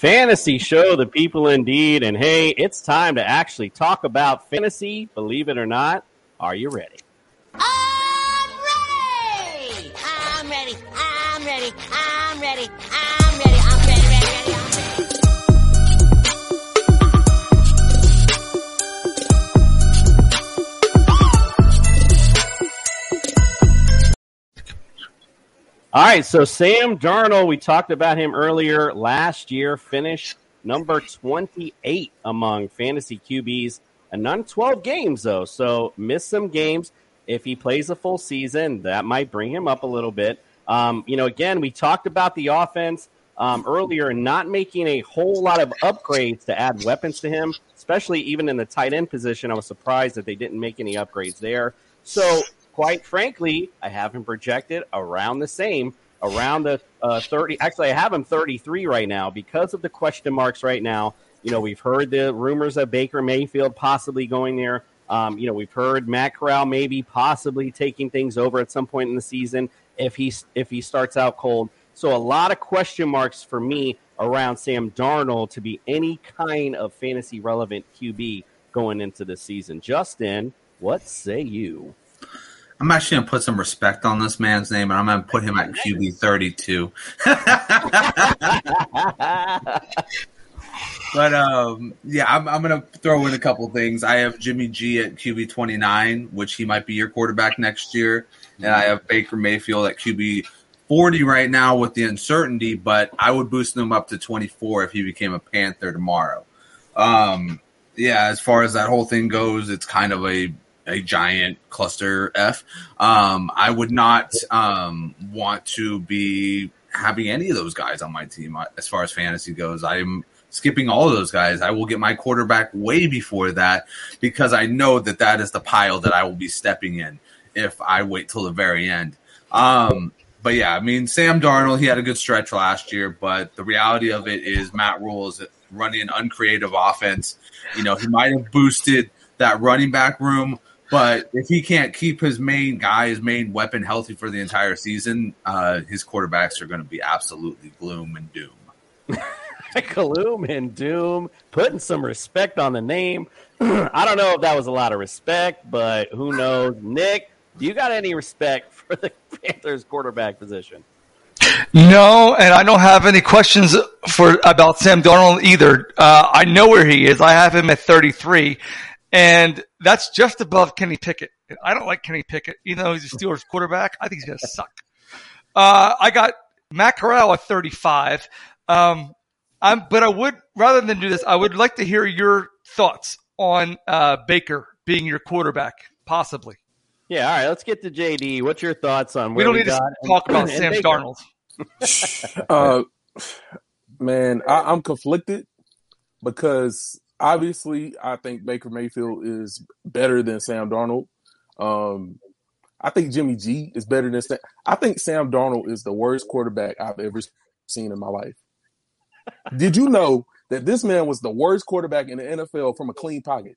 Fantasy show, the people indeed. And hey, it's time to actually talk about fantasy. Believe it or not. Are you ready? Ready. I'm ready. I'm ready. Ready. Ready. ready. All right, so Sam Darnold, we talked about him earlier last year, finished number 28 among fantasy QBs, and none 12 games though, so missed some games. If he plays a full season, that might bring him up a little bit. Um, you know, again, we talked about the offense um, earlier, and not making a whole lot of upgrades to add weapons to him, especially even in the tight end position. I was surprised that they didn't make any upgrades there. So quite frankly, I have him projected around the same, around the uh, 30. Actually, I have him 33 right now because of the question marks right now. You know, we've heard the rumors of Baker Mayfield possibly going there. Um, you know, we've heard Matt Corral maybe possibly taking things over at some point in the season if he if he starts out cold. So a lot of question marks for me around Sam Darnold to be any kind of fantasy relevant QB going into the season. Justin, what say you? I'm actually gonna put some respect on this man's name, and I'm gonna put him at QB 32. but um, yeah, I'm, I'm gonna throw in a couple things. I have Jimmy G at QB 29, which he might be your quarterback next year, and I have Baker Mayfield at QB 40 right now with the uncertainty, but I would boost him up to 24 if he became a Panther tomorrow. Um, yeah, as far as that whole thing goes, it's kind of a a giant cluster F. Um, I would not um, want to be having any of those guys on my team as far as fantasy goes. I'm skipping all of those guys. I will get my quarterback way before that because I know that that is the pile that I will be stepping in if I wait till the very end. Um, but yeah, I mean, Sam Darnold, he had a good stretch last year, but the reality of it is Matt Rhule is running an uncreative offense. You know, he might have boosted that running back room, but if he can't keep his main guy, his main weapon healthy for the entire season, uh, his quarterbacks are going to be absolutely gloom and doom. gloom and doom, putting some respect on the name. I don't know if that was a lot of respect, but who knows? Nick, do you got any respect for the Panthers quarterback position? No, and I don't have any questions for about Sam Darnold either. Uh, I know where he is. I have him at 33, and that's just above Kenny Pickett. I don't like Kenny Pickett, even though he's a Steelers quarterback. I think he's going to suck. Uh, I got Matt Corral at 35. Um, I'm, but I would, rather than do this, I would like to hear your thoughts on uh, Baker being your quarterback, possibly. Yeah, all right. Let's get to JD. What's your thoughts on? We don't need to talk about Sam Darnold. uh, man, I, I'm conflicted because obviously I think Baker Mayfield is better than Sam Darnold. Um, I think Jimmy G is better than Sam. I think Sam Darnold is the worst quarterback I've ever seen in my life. Did you know that this man was the worst quarterback in the NFL from a clean pocket?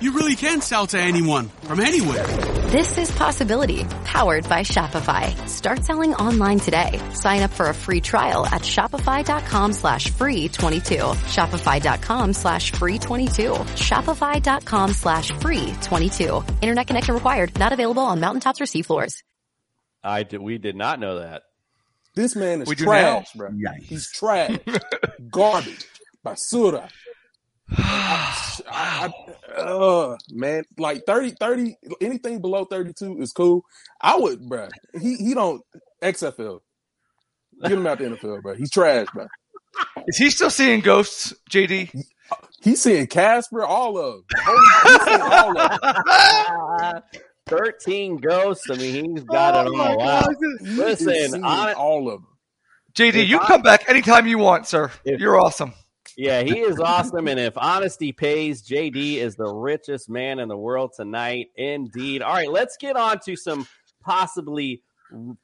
you really can sell to anyone from anywhere. This is Possibility, powered by Shopify. Start selling online today. Sign up for a free trial at shopify.com slash free 22. Shopify.com slash free 22. Shopify.com slash free 22. Internet connection required. Not available on mountaintops or seafloors. I did, we did not know that. This man is We do trash, now. bro. He's trash, garbage, basura. I, I, I- uh, man, like 30, 30, anything below 32 is cool. I would, bro. He he don't XFL. Get him out the NFL, bro. He's trash, bro. Is he still seeing ghosts, JD? He's seeing Casper, all of them. He's seeing all of them. 13 ghosts. I mean, he's got Oh it all out. God. Listen, on, all of them. JD, If you I- come back anytime you want, sir. You're awesome. Yeah, he is awesome. And if honesty pays, JD is the richest man in the world tonight. Indeed. All right, let's get on to some possibly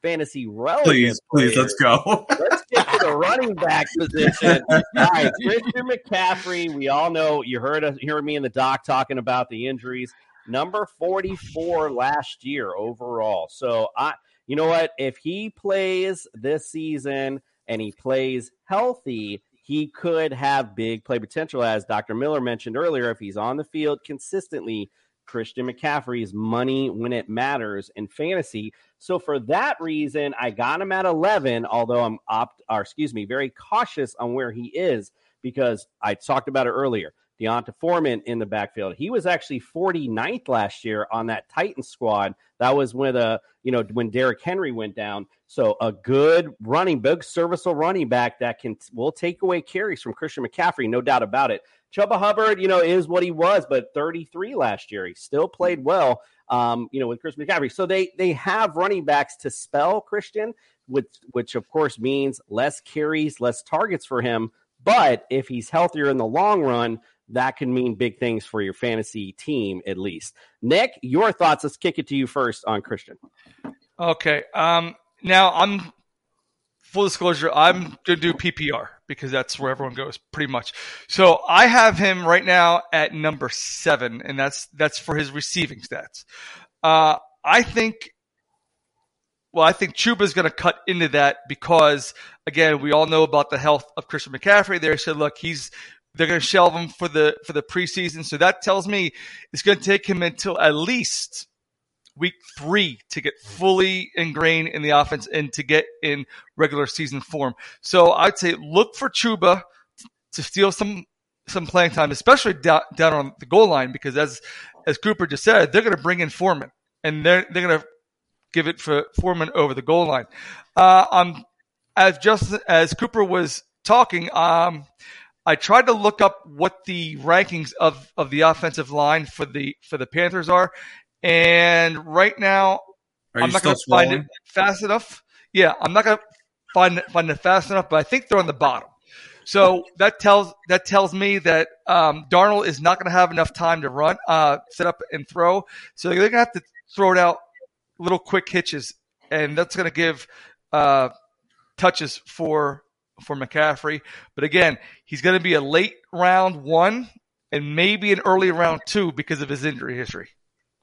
fantasy relevant. Please, please, let's go. Let's get to the running back position. All right, Christian McCaffrey. We all know you heard us, heard me and the doc talking about the injuries. Number forty-four last year overall. So I, you know what? If he plays this season and he plays healthy, he could have big play potential. As Dr. Miller mentioned earlier, if he's on the field consistently, Christian McCaffrey is money when it matters in fantasy. So for that reason, I got him at 11, although I'm opt or excuse me, very cautious on where he is because I talked about it earlier. D'Onta Foreman in the backfield. He was actually 49th last year on that Titan squad. That was when uh, you know, when Derrick Henry went down. So a good running, big serviceable running back that can will take away carries from Christian McCaffrey, no doubt about it. Chuba Hubbard, you know, is what he was, but 33 last year. He still played well, um, you know, with Christian McCaffrey. So they they have running backs to spell Christian, which which of course means less carries, less targets for him. But if he's healthier in the long run, that can mean big things for your fantasy team, at least. Nick, your thoughts. Let's kick it to you first on Christian. Okay. Um, now I'm full disclosure. I'm gonna do PPR because that's where everyone goes, pretty much. So I have him right now at number seven, and that's that's for his receiving stats. Uh, I think. Well, I think Chuba is going to cut into that because, again, we all know about the health of Christian McCaffrey. They said, look, he's they're going to shelve him for the for the preseason, so that tells me it's going to take him until at least week three to get fully ingrained in the offense and to get in regular season form. So I'd say look for Chuba to steal some some playing time, especially down, down on the goal line, because as as Cooper just said, they're going to bring in Foreman and they're they're going to give it for Foreman over the goal line. Uh, um, as just as Cooper was talking, um, I tried to look up what the rankings of, of the offensive line for the for the Panthers are, and right now Are I'm not going to find it fast enough. Yeah, I'm not going to find it, find it fast enough, but I think they're on the bottom. So that tells that tells me that um, Darnold is not going to have enough time to run, uh, set up and throw. So they're going to have to throw it out little quick hitches, and that's going to give uh, touches for for McCaffrey. But again, he's going to be a late round one and maybe an early round two because of his injury history.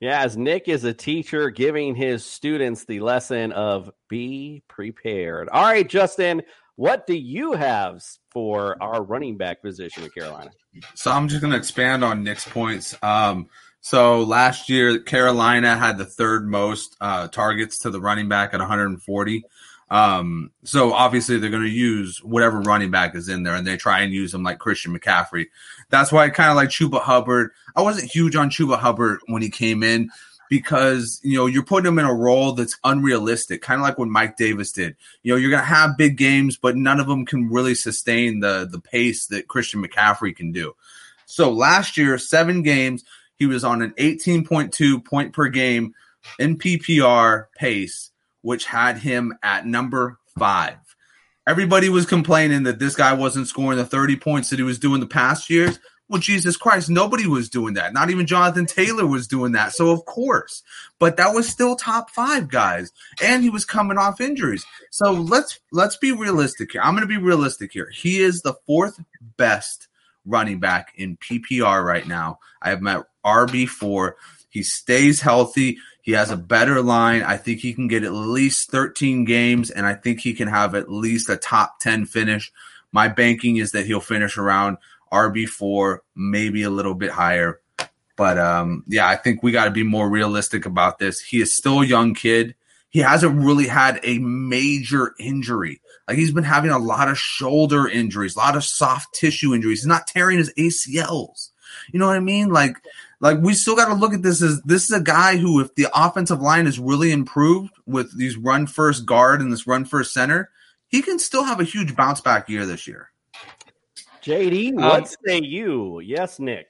Yeah, as Nick is a teacher giving his students the lesson of be prepared. All right, Justin, what do you have for our running back position at Carolina? So I'm just going to expand on Nick's points. Um, so last year, Carolina had the third most uh, targets to the running back at 140. Um, so obviously they're going to use whatever running back is in there, and they try and use them like Christian McCaffrey. That's why I kind of like Chuba Hubbard. I wasn't huge on Chuba Hubbard when he came in because you know you're putting him in a role that's unrealistic, kind of like what Mike Davis did. You know, you're going to have big games, but none of them can really sustain the the pace that Christian McCaffrey can do. So last year, seven games, he was on an 18.2 point per game in PPR pace, which had him at number five. Everybody was complaining that this guy wasn't scoring the 30 points that he was doing the past years. Well, Jesus Christ, nobody was doing that. Not even Jonathan Taylor was doing that. So of course, but that was still top five guys, and he was coming off injuries. So let's let's be realistic here. I'm going to be realistic here. He is the fourth best running back in PPR right now. I have met RB four. He stays healthy. He has a better line. I think he can get at least 13 games, and I think he can have at least a top 10 finish. My banking is that he'll finish around RB4, maybe a little bit higher. But um, yeah, I think we got to be more realistic about this. He is still a young kid. He hasn't really had a major injury. Like he's been having a lot of shoulder injuries, a lot of soft tissue injuries. He's not tearing his ACLs. You know what I mean? Like, like we still got to look at this as this is a guy who, if the offensive line is really improved with these run first guard and this run first center, he can still have a huge bounce back year this year. JD, Um, what say you? Yes, Nick.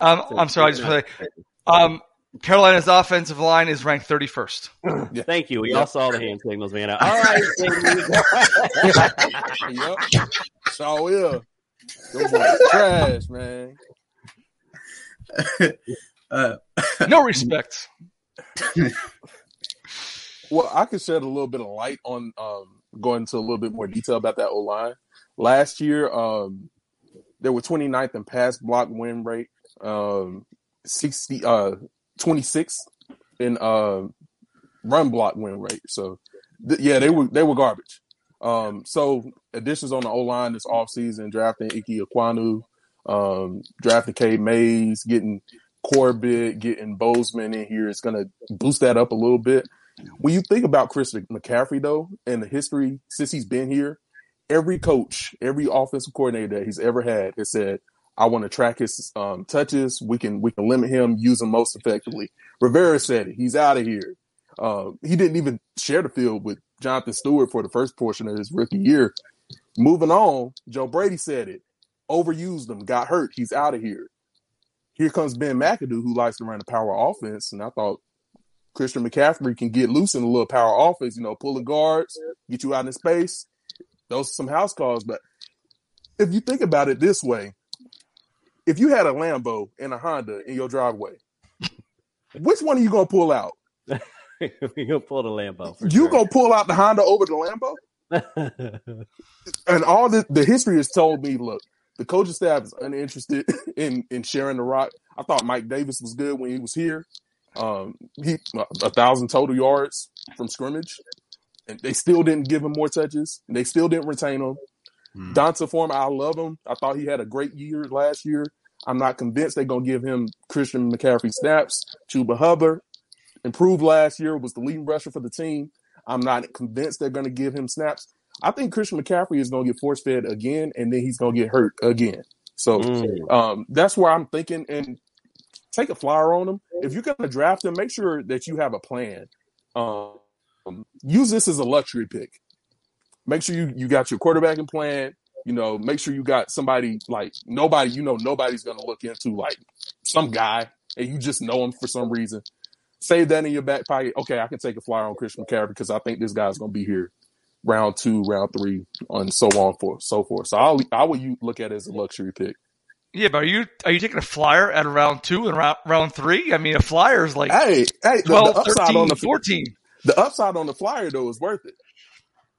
Um, I'm sorry, I just want um, Carolina's offensive line is ranked 31st. Thank you. We Yep. all saw the hand signals, man. All right. yep. So yeah. Those boys trash, man. Uh, no respect. Well, I could shed a little bit of light on um, going into a little bit more detail about that O line. Last year, um, they were 29th in pass block win rate, um, 60, uh, 26th in uh, run block win rate. So, th- yeah, they were they were garbage. Um, so additions on the O line this offseason, drafting Ike Ekwonu, um, drafting Cade Mays, getting Corbett, getting Bozeman in here is going to boost that up a little bit. When you think about Chris McCaffrey, though, and the history since he's been here, every coach, every offensive coordinator that he's ever had has said, "I want to track his um, touches. We can we can limit him, use him most effectively." Rivera said it. He's out of here. Um, he didn't even share the field with Jonathan Stewart for the first portion of his rookie year. Moving on, Joe Brady said it. Overused him, got hurt. He's out of here. Here comes Ben McAdoo, who likes to run a power offense, and I thought Christian McCaffrey can get loose in a little power offense. You know, pull the guards, get you out in space. Those are some house calls, but if you think about it this way, if you had a Lambo and a Honda in your driveway, which one are you gonna pull out? You gonna pull the Lambo. you sure. gonna pull out the Honda over the Lambo? and all the the history has told me, look, the coaching staff is uninterested in in sharing the rock. I thought Mike Davis was good when he was here. Um, he a thousand total yards from scrimmage, and they still didn't give him more touches. And they still didn't retain him. D'Onta Form, I love him. I thought he had a great year last year. I'm not convinced they're gonna give him Christian McCaffrey snaps. Chuba Hubbard improved last year, was the leading rusher for the team. I'm not convinced they're gonna give him snaps. I think Christian McCaffrey is gonna get force fed again, and then he's gonna get hurt again. So Mm. um, that's where I'm thinking. And take a flyer on him. If you're gonna draft him, make sure that you have a plan. Um, use this as a luxury pick make sure you, you got your quarterbacking plan. You know, make sure you got somebody like nobody, you know, nobody's going to look into like some guy and you just know him for some reason. Save that in your back pocket. Okay, I can take a flyer on Christian McCaffrey because I think this guy's going to be here round two, round three, and so on for so forth. So I'll, I would you look at it as a luxury pick. Yeah, but are you are you taking a flyer at round two and round, round three? I mean, a flyer is like Hey, hey, the, 12, the upside 13, on the 14. The upside on the flyer though is worth it.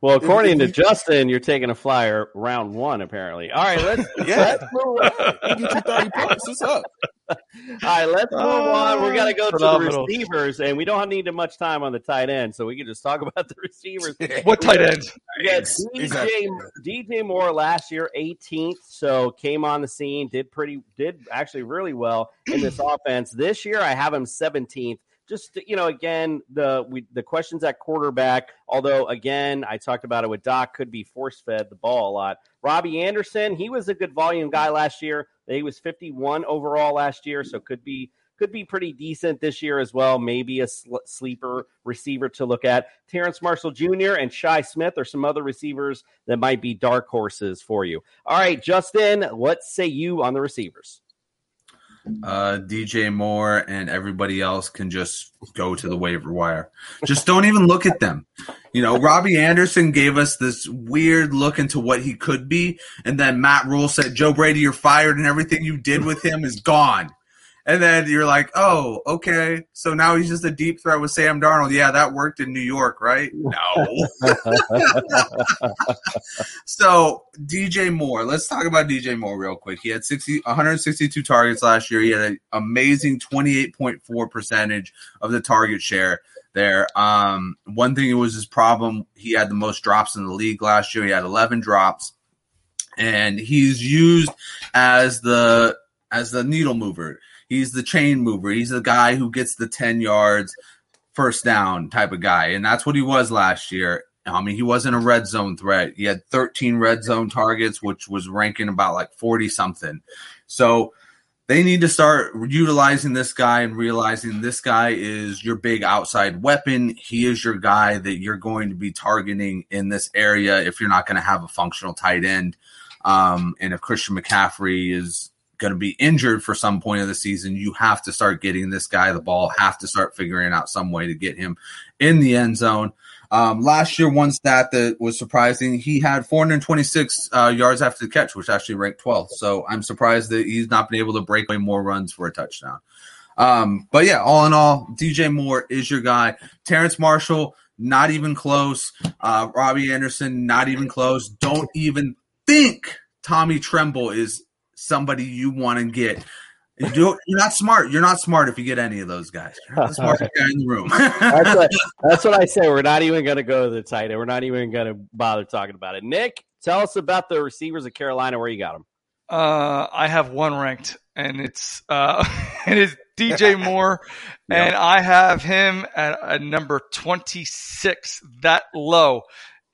Well, according to Justin, you're taking a flyer round one, apparently. All right, let's Yeah, let's move on. He get you thirty points. It's up. All right, let's move on. We're gonna go to the receivers, and we don't need much time on the tight end, so we can just talk about the receivers. What tight end? Yeah, DJ, DJ Moore last year, 18th, so came on the scene, did pretty, did actually really well in this offense. This year, I have him 17th. Just you know, again, the we, the questions at quarterback. Although, again, I talked about it with Doc, could be force fed the ball a lot. Robbie Anderson, he was a good volume guy last year. He was 51 overall last year, so could be could be pretty decent this year as well. Maybe a sl- sleeper receiver to look at. Terrace Marshall Jr. and Shi Smith are some other receivers that might be dark horses for you. All right, Justin, what say you on the receivers? Uh, DJ Moore and everybody else can just go to the waiver wire. Just don't even look at them. You know, Robbie Anderson gave us this weird look into what he could be, and then Matt Rhule said, "Joe Brady, you're fired, and everything you did with him is gone." And then you're like, "Oh, okay." So now he's just a deep threat with Sam Darnold. Yeah, that worked in New York, right? No. so DJ Moore, let's talk about DJ Moore real quick. He had 60, 162 targets last year. He had an amazing 28.4 percentage of the target share there. Um, one thing it was his problem. He had the most drops in the league last year. He had 11 drops, and he's used as the as the needle mover. He's the chain mover. He's the guy who gets the 10 yards first down type of guy. And that's what he was last year. I mean, he wasn't a red zone threat. He had 13 red zone targets, which was ranking about like 40 something. So they need to start utilizing this guy and realizing this guy is your big outside weapon. He is your guy that you're going to be targeting in this area if you're not going to have a functional tight end. Um, and if Christian McCaffrey is going to be injured for some point of the season, you have to start getting this guy the ball, have to start figuring out some way to get him in the end zone. Um, last year, one stat that was surprising, he had 426 uh, yards after the catch, which actually ranked 12th. So I'm surprised that he's not been able to break away more runs for a touchdown. Um, but yeah, all in all, DJ Moore is your guy. Terrace Marshall, not even close. Uh, Robbie Anderson, not even close. Don't even think Tommy Tremble is somebody you want to get. You do, you're not smart. You're not smart if you get any of those guys. You're the smartest guy in the room. that's, what, that's what I say. We're not even going to go to the tight end. We're not even going to bother talking about it. Nick, tell us about the receivers of Carolina. Where you got them? Uh, I have one ranked, and it's uh, it is DJ Moore, and I have him at a number twenty six. That low.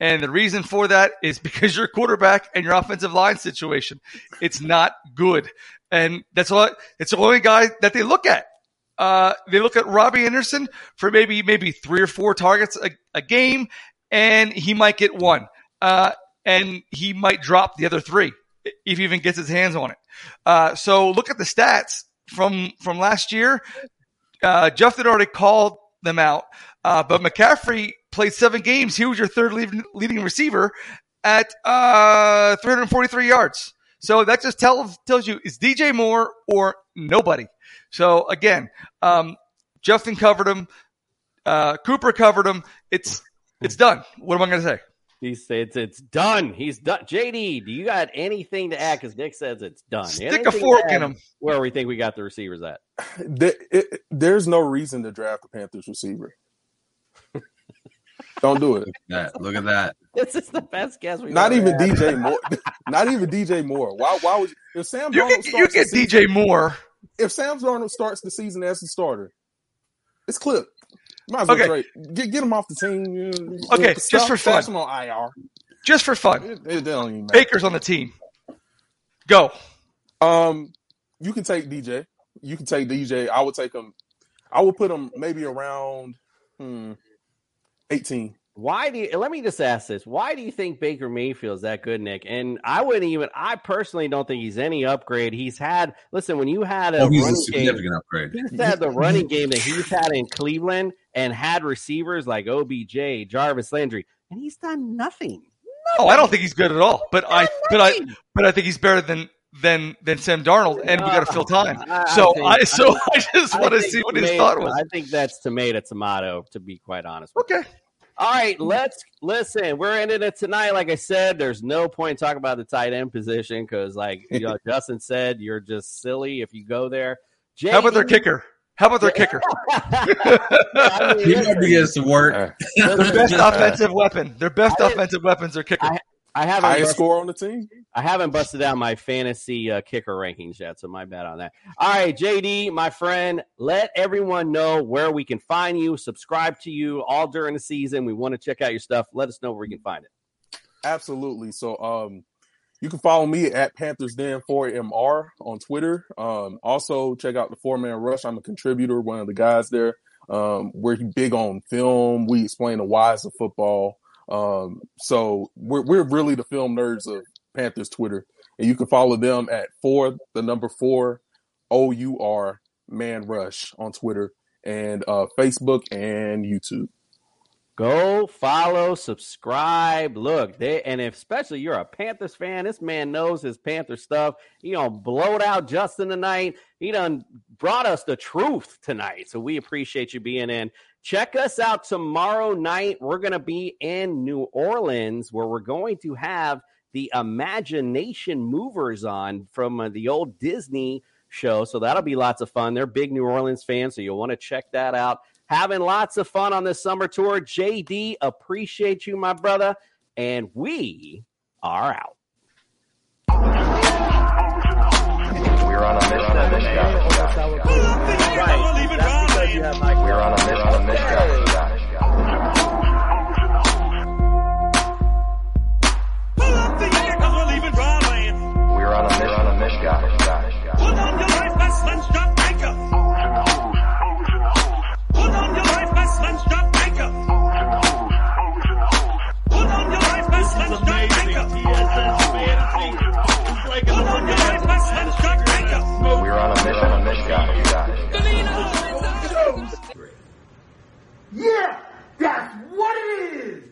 And the reason for that is because your quarterback and your offensive line situation, it's not good. And that's what it's the only guy that they look at. Uh, they look at Robbie Anderson for maybe maybe three or four targets a, a game, and he might get one, uh, and he might drop the other three if he even gets his hands on it. Uh, so look at the stats from from last year. Uh, Jeff had already called them out, uh, but McCaffrey played seven games. He was your third leading, leading receiver at uh, 343 yards. So that just tells tells you it's DJ Moore or nobody. So again, um, Justin covered him, uh, Cooper covered him. It's it's done. What am I going to say? He said it's, it's done. He's done. JD, do you got anything to add? Because Nick says it's done. Stick a Anything to fork in him. Where we think we got the receivers at? There, it, there's no reason to draft the Panthers receiver. Don't do it. That, look at that. This is the best guess we've Not even had. DJ Moore. Not even DJ Moore. Why? Why would you, if Sam You Darnold get, you get DJ season, Moore. If Sam Darnold starts the season as the starter, it's clip. Might as well Okay. trade. Get get him off the team. you know, Okay, stuff, just for stash fun. him on IR. Just for fun. It, it don't even matter. Baker's on the team. Go. Um, you can take DJ. You can take DJ. I would take him. I would put him maybe around hmm, eighteen. Why do you, let me just ask this? Why do you think Baker Mayfield's that good, Nick? And I wouldn't even. I personally don't think he's any upgrade. He's had. Listen, when you had a Oh, he's a running game, significant upgrade. he's had the running game that he's had in Cleveland and had receivers like OBJ, Jarvis Landry, and he's done nothing. Oh, I don't think he's good at all. But I, but I, but I think he's better than than than Sam Darnold, and we got to fill time. I- I So think- I, so I I, just want to see what his thought was. I think that's tomato tomato. To be quite honest. With Okay. All right, let's listen. We're ending it tonight. Like I said, there's no point talking about the tight end position because, like you know, Justin said, you're just silly if you go there. How about their kicker? How about their kicker? He never gets to work. Their best offensive weapon. Their best offensive weapons are kicker. I, I haven't Highest busted- score on the team. I haven't busted out my fantasy uh, kicker rankings yet, so my bad on that. All right, JD, my friend, let everyone know where we can find you, subscribe to you all during the season. We want to check out your stuff. Let us know where we can find it. Absolutely. So um you can follow me at Panthers Den 4MR on Twitter. Um also check out the four man rush. I'm a contributor, one of the guys there. Um we're big on film. We explain the whys of football. Um so we're we're really the film nerds of Panthers Twitter. And you can follow them at four the number four O U R man rush on Twitter and uh Facebook and YouTube. Go follow, subscribe. Look, they and especially you're a Panthers fan, this man knows his Panther stuff. He done blowed out Justin tonight. He done brought us the truth tonight. So we appreciate you being in. Check us out tomorrow night. We're gonna be in New Orleans where we're going to have the Imagination Movers on from uh, the old Disney show. So that'll be lots of fun. They're big New Orleans fans, so you'll want to check that out. Having lots of fun on this summer tour. JD, appreciate you, my brother. And we are out. We're on a mission, We're on a mission, We're on a mission, We're on a mission, We're on a mission, a mission, Put on your life vest and anchor. We're on a mission, a mission, Yeah, that's what it is.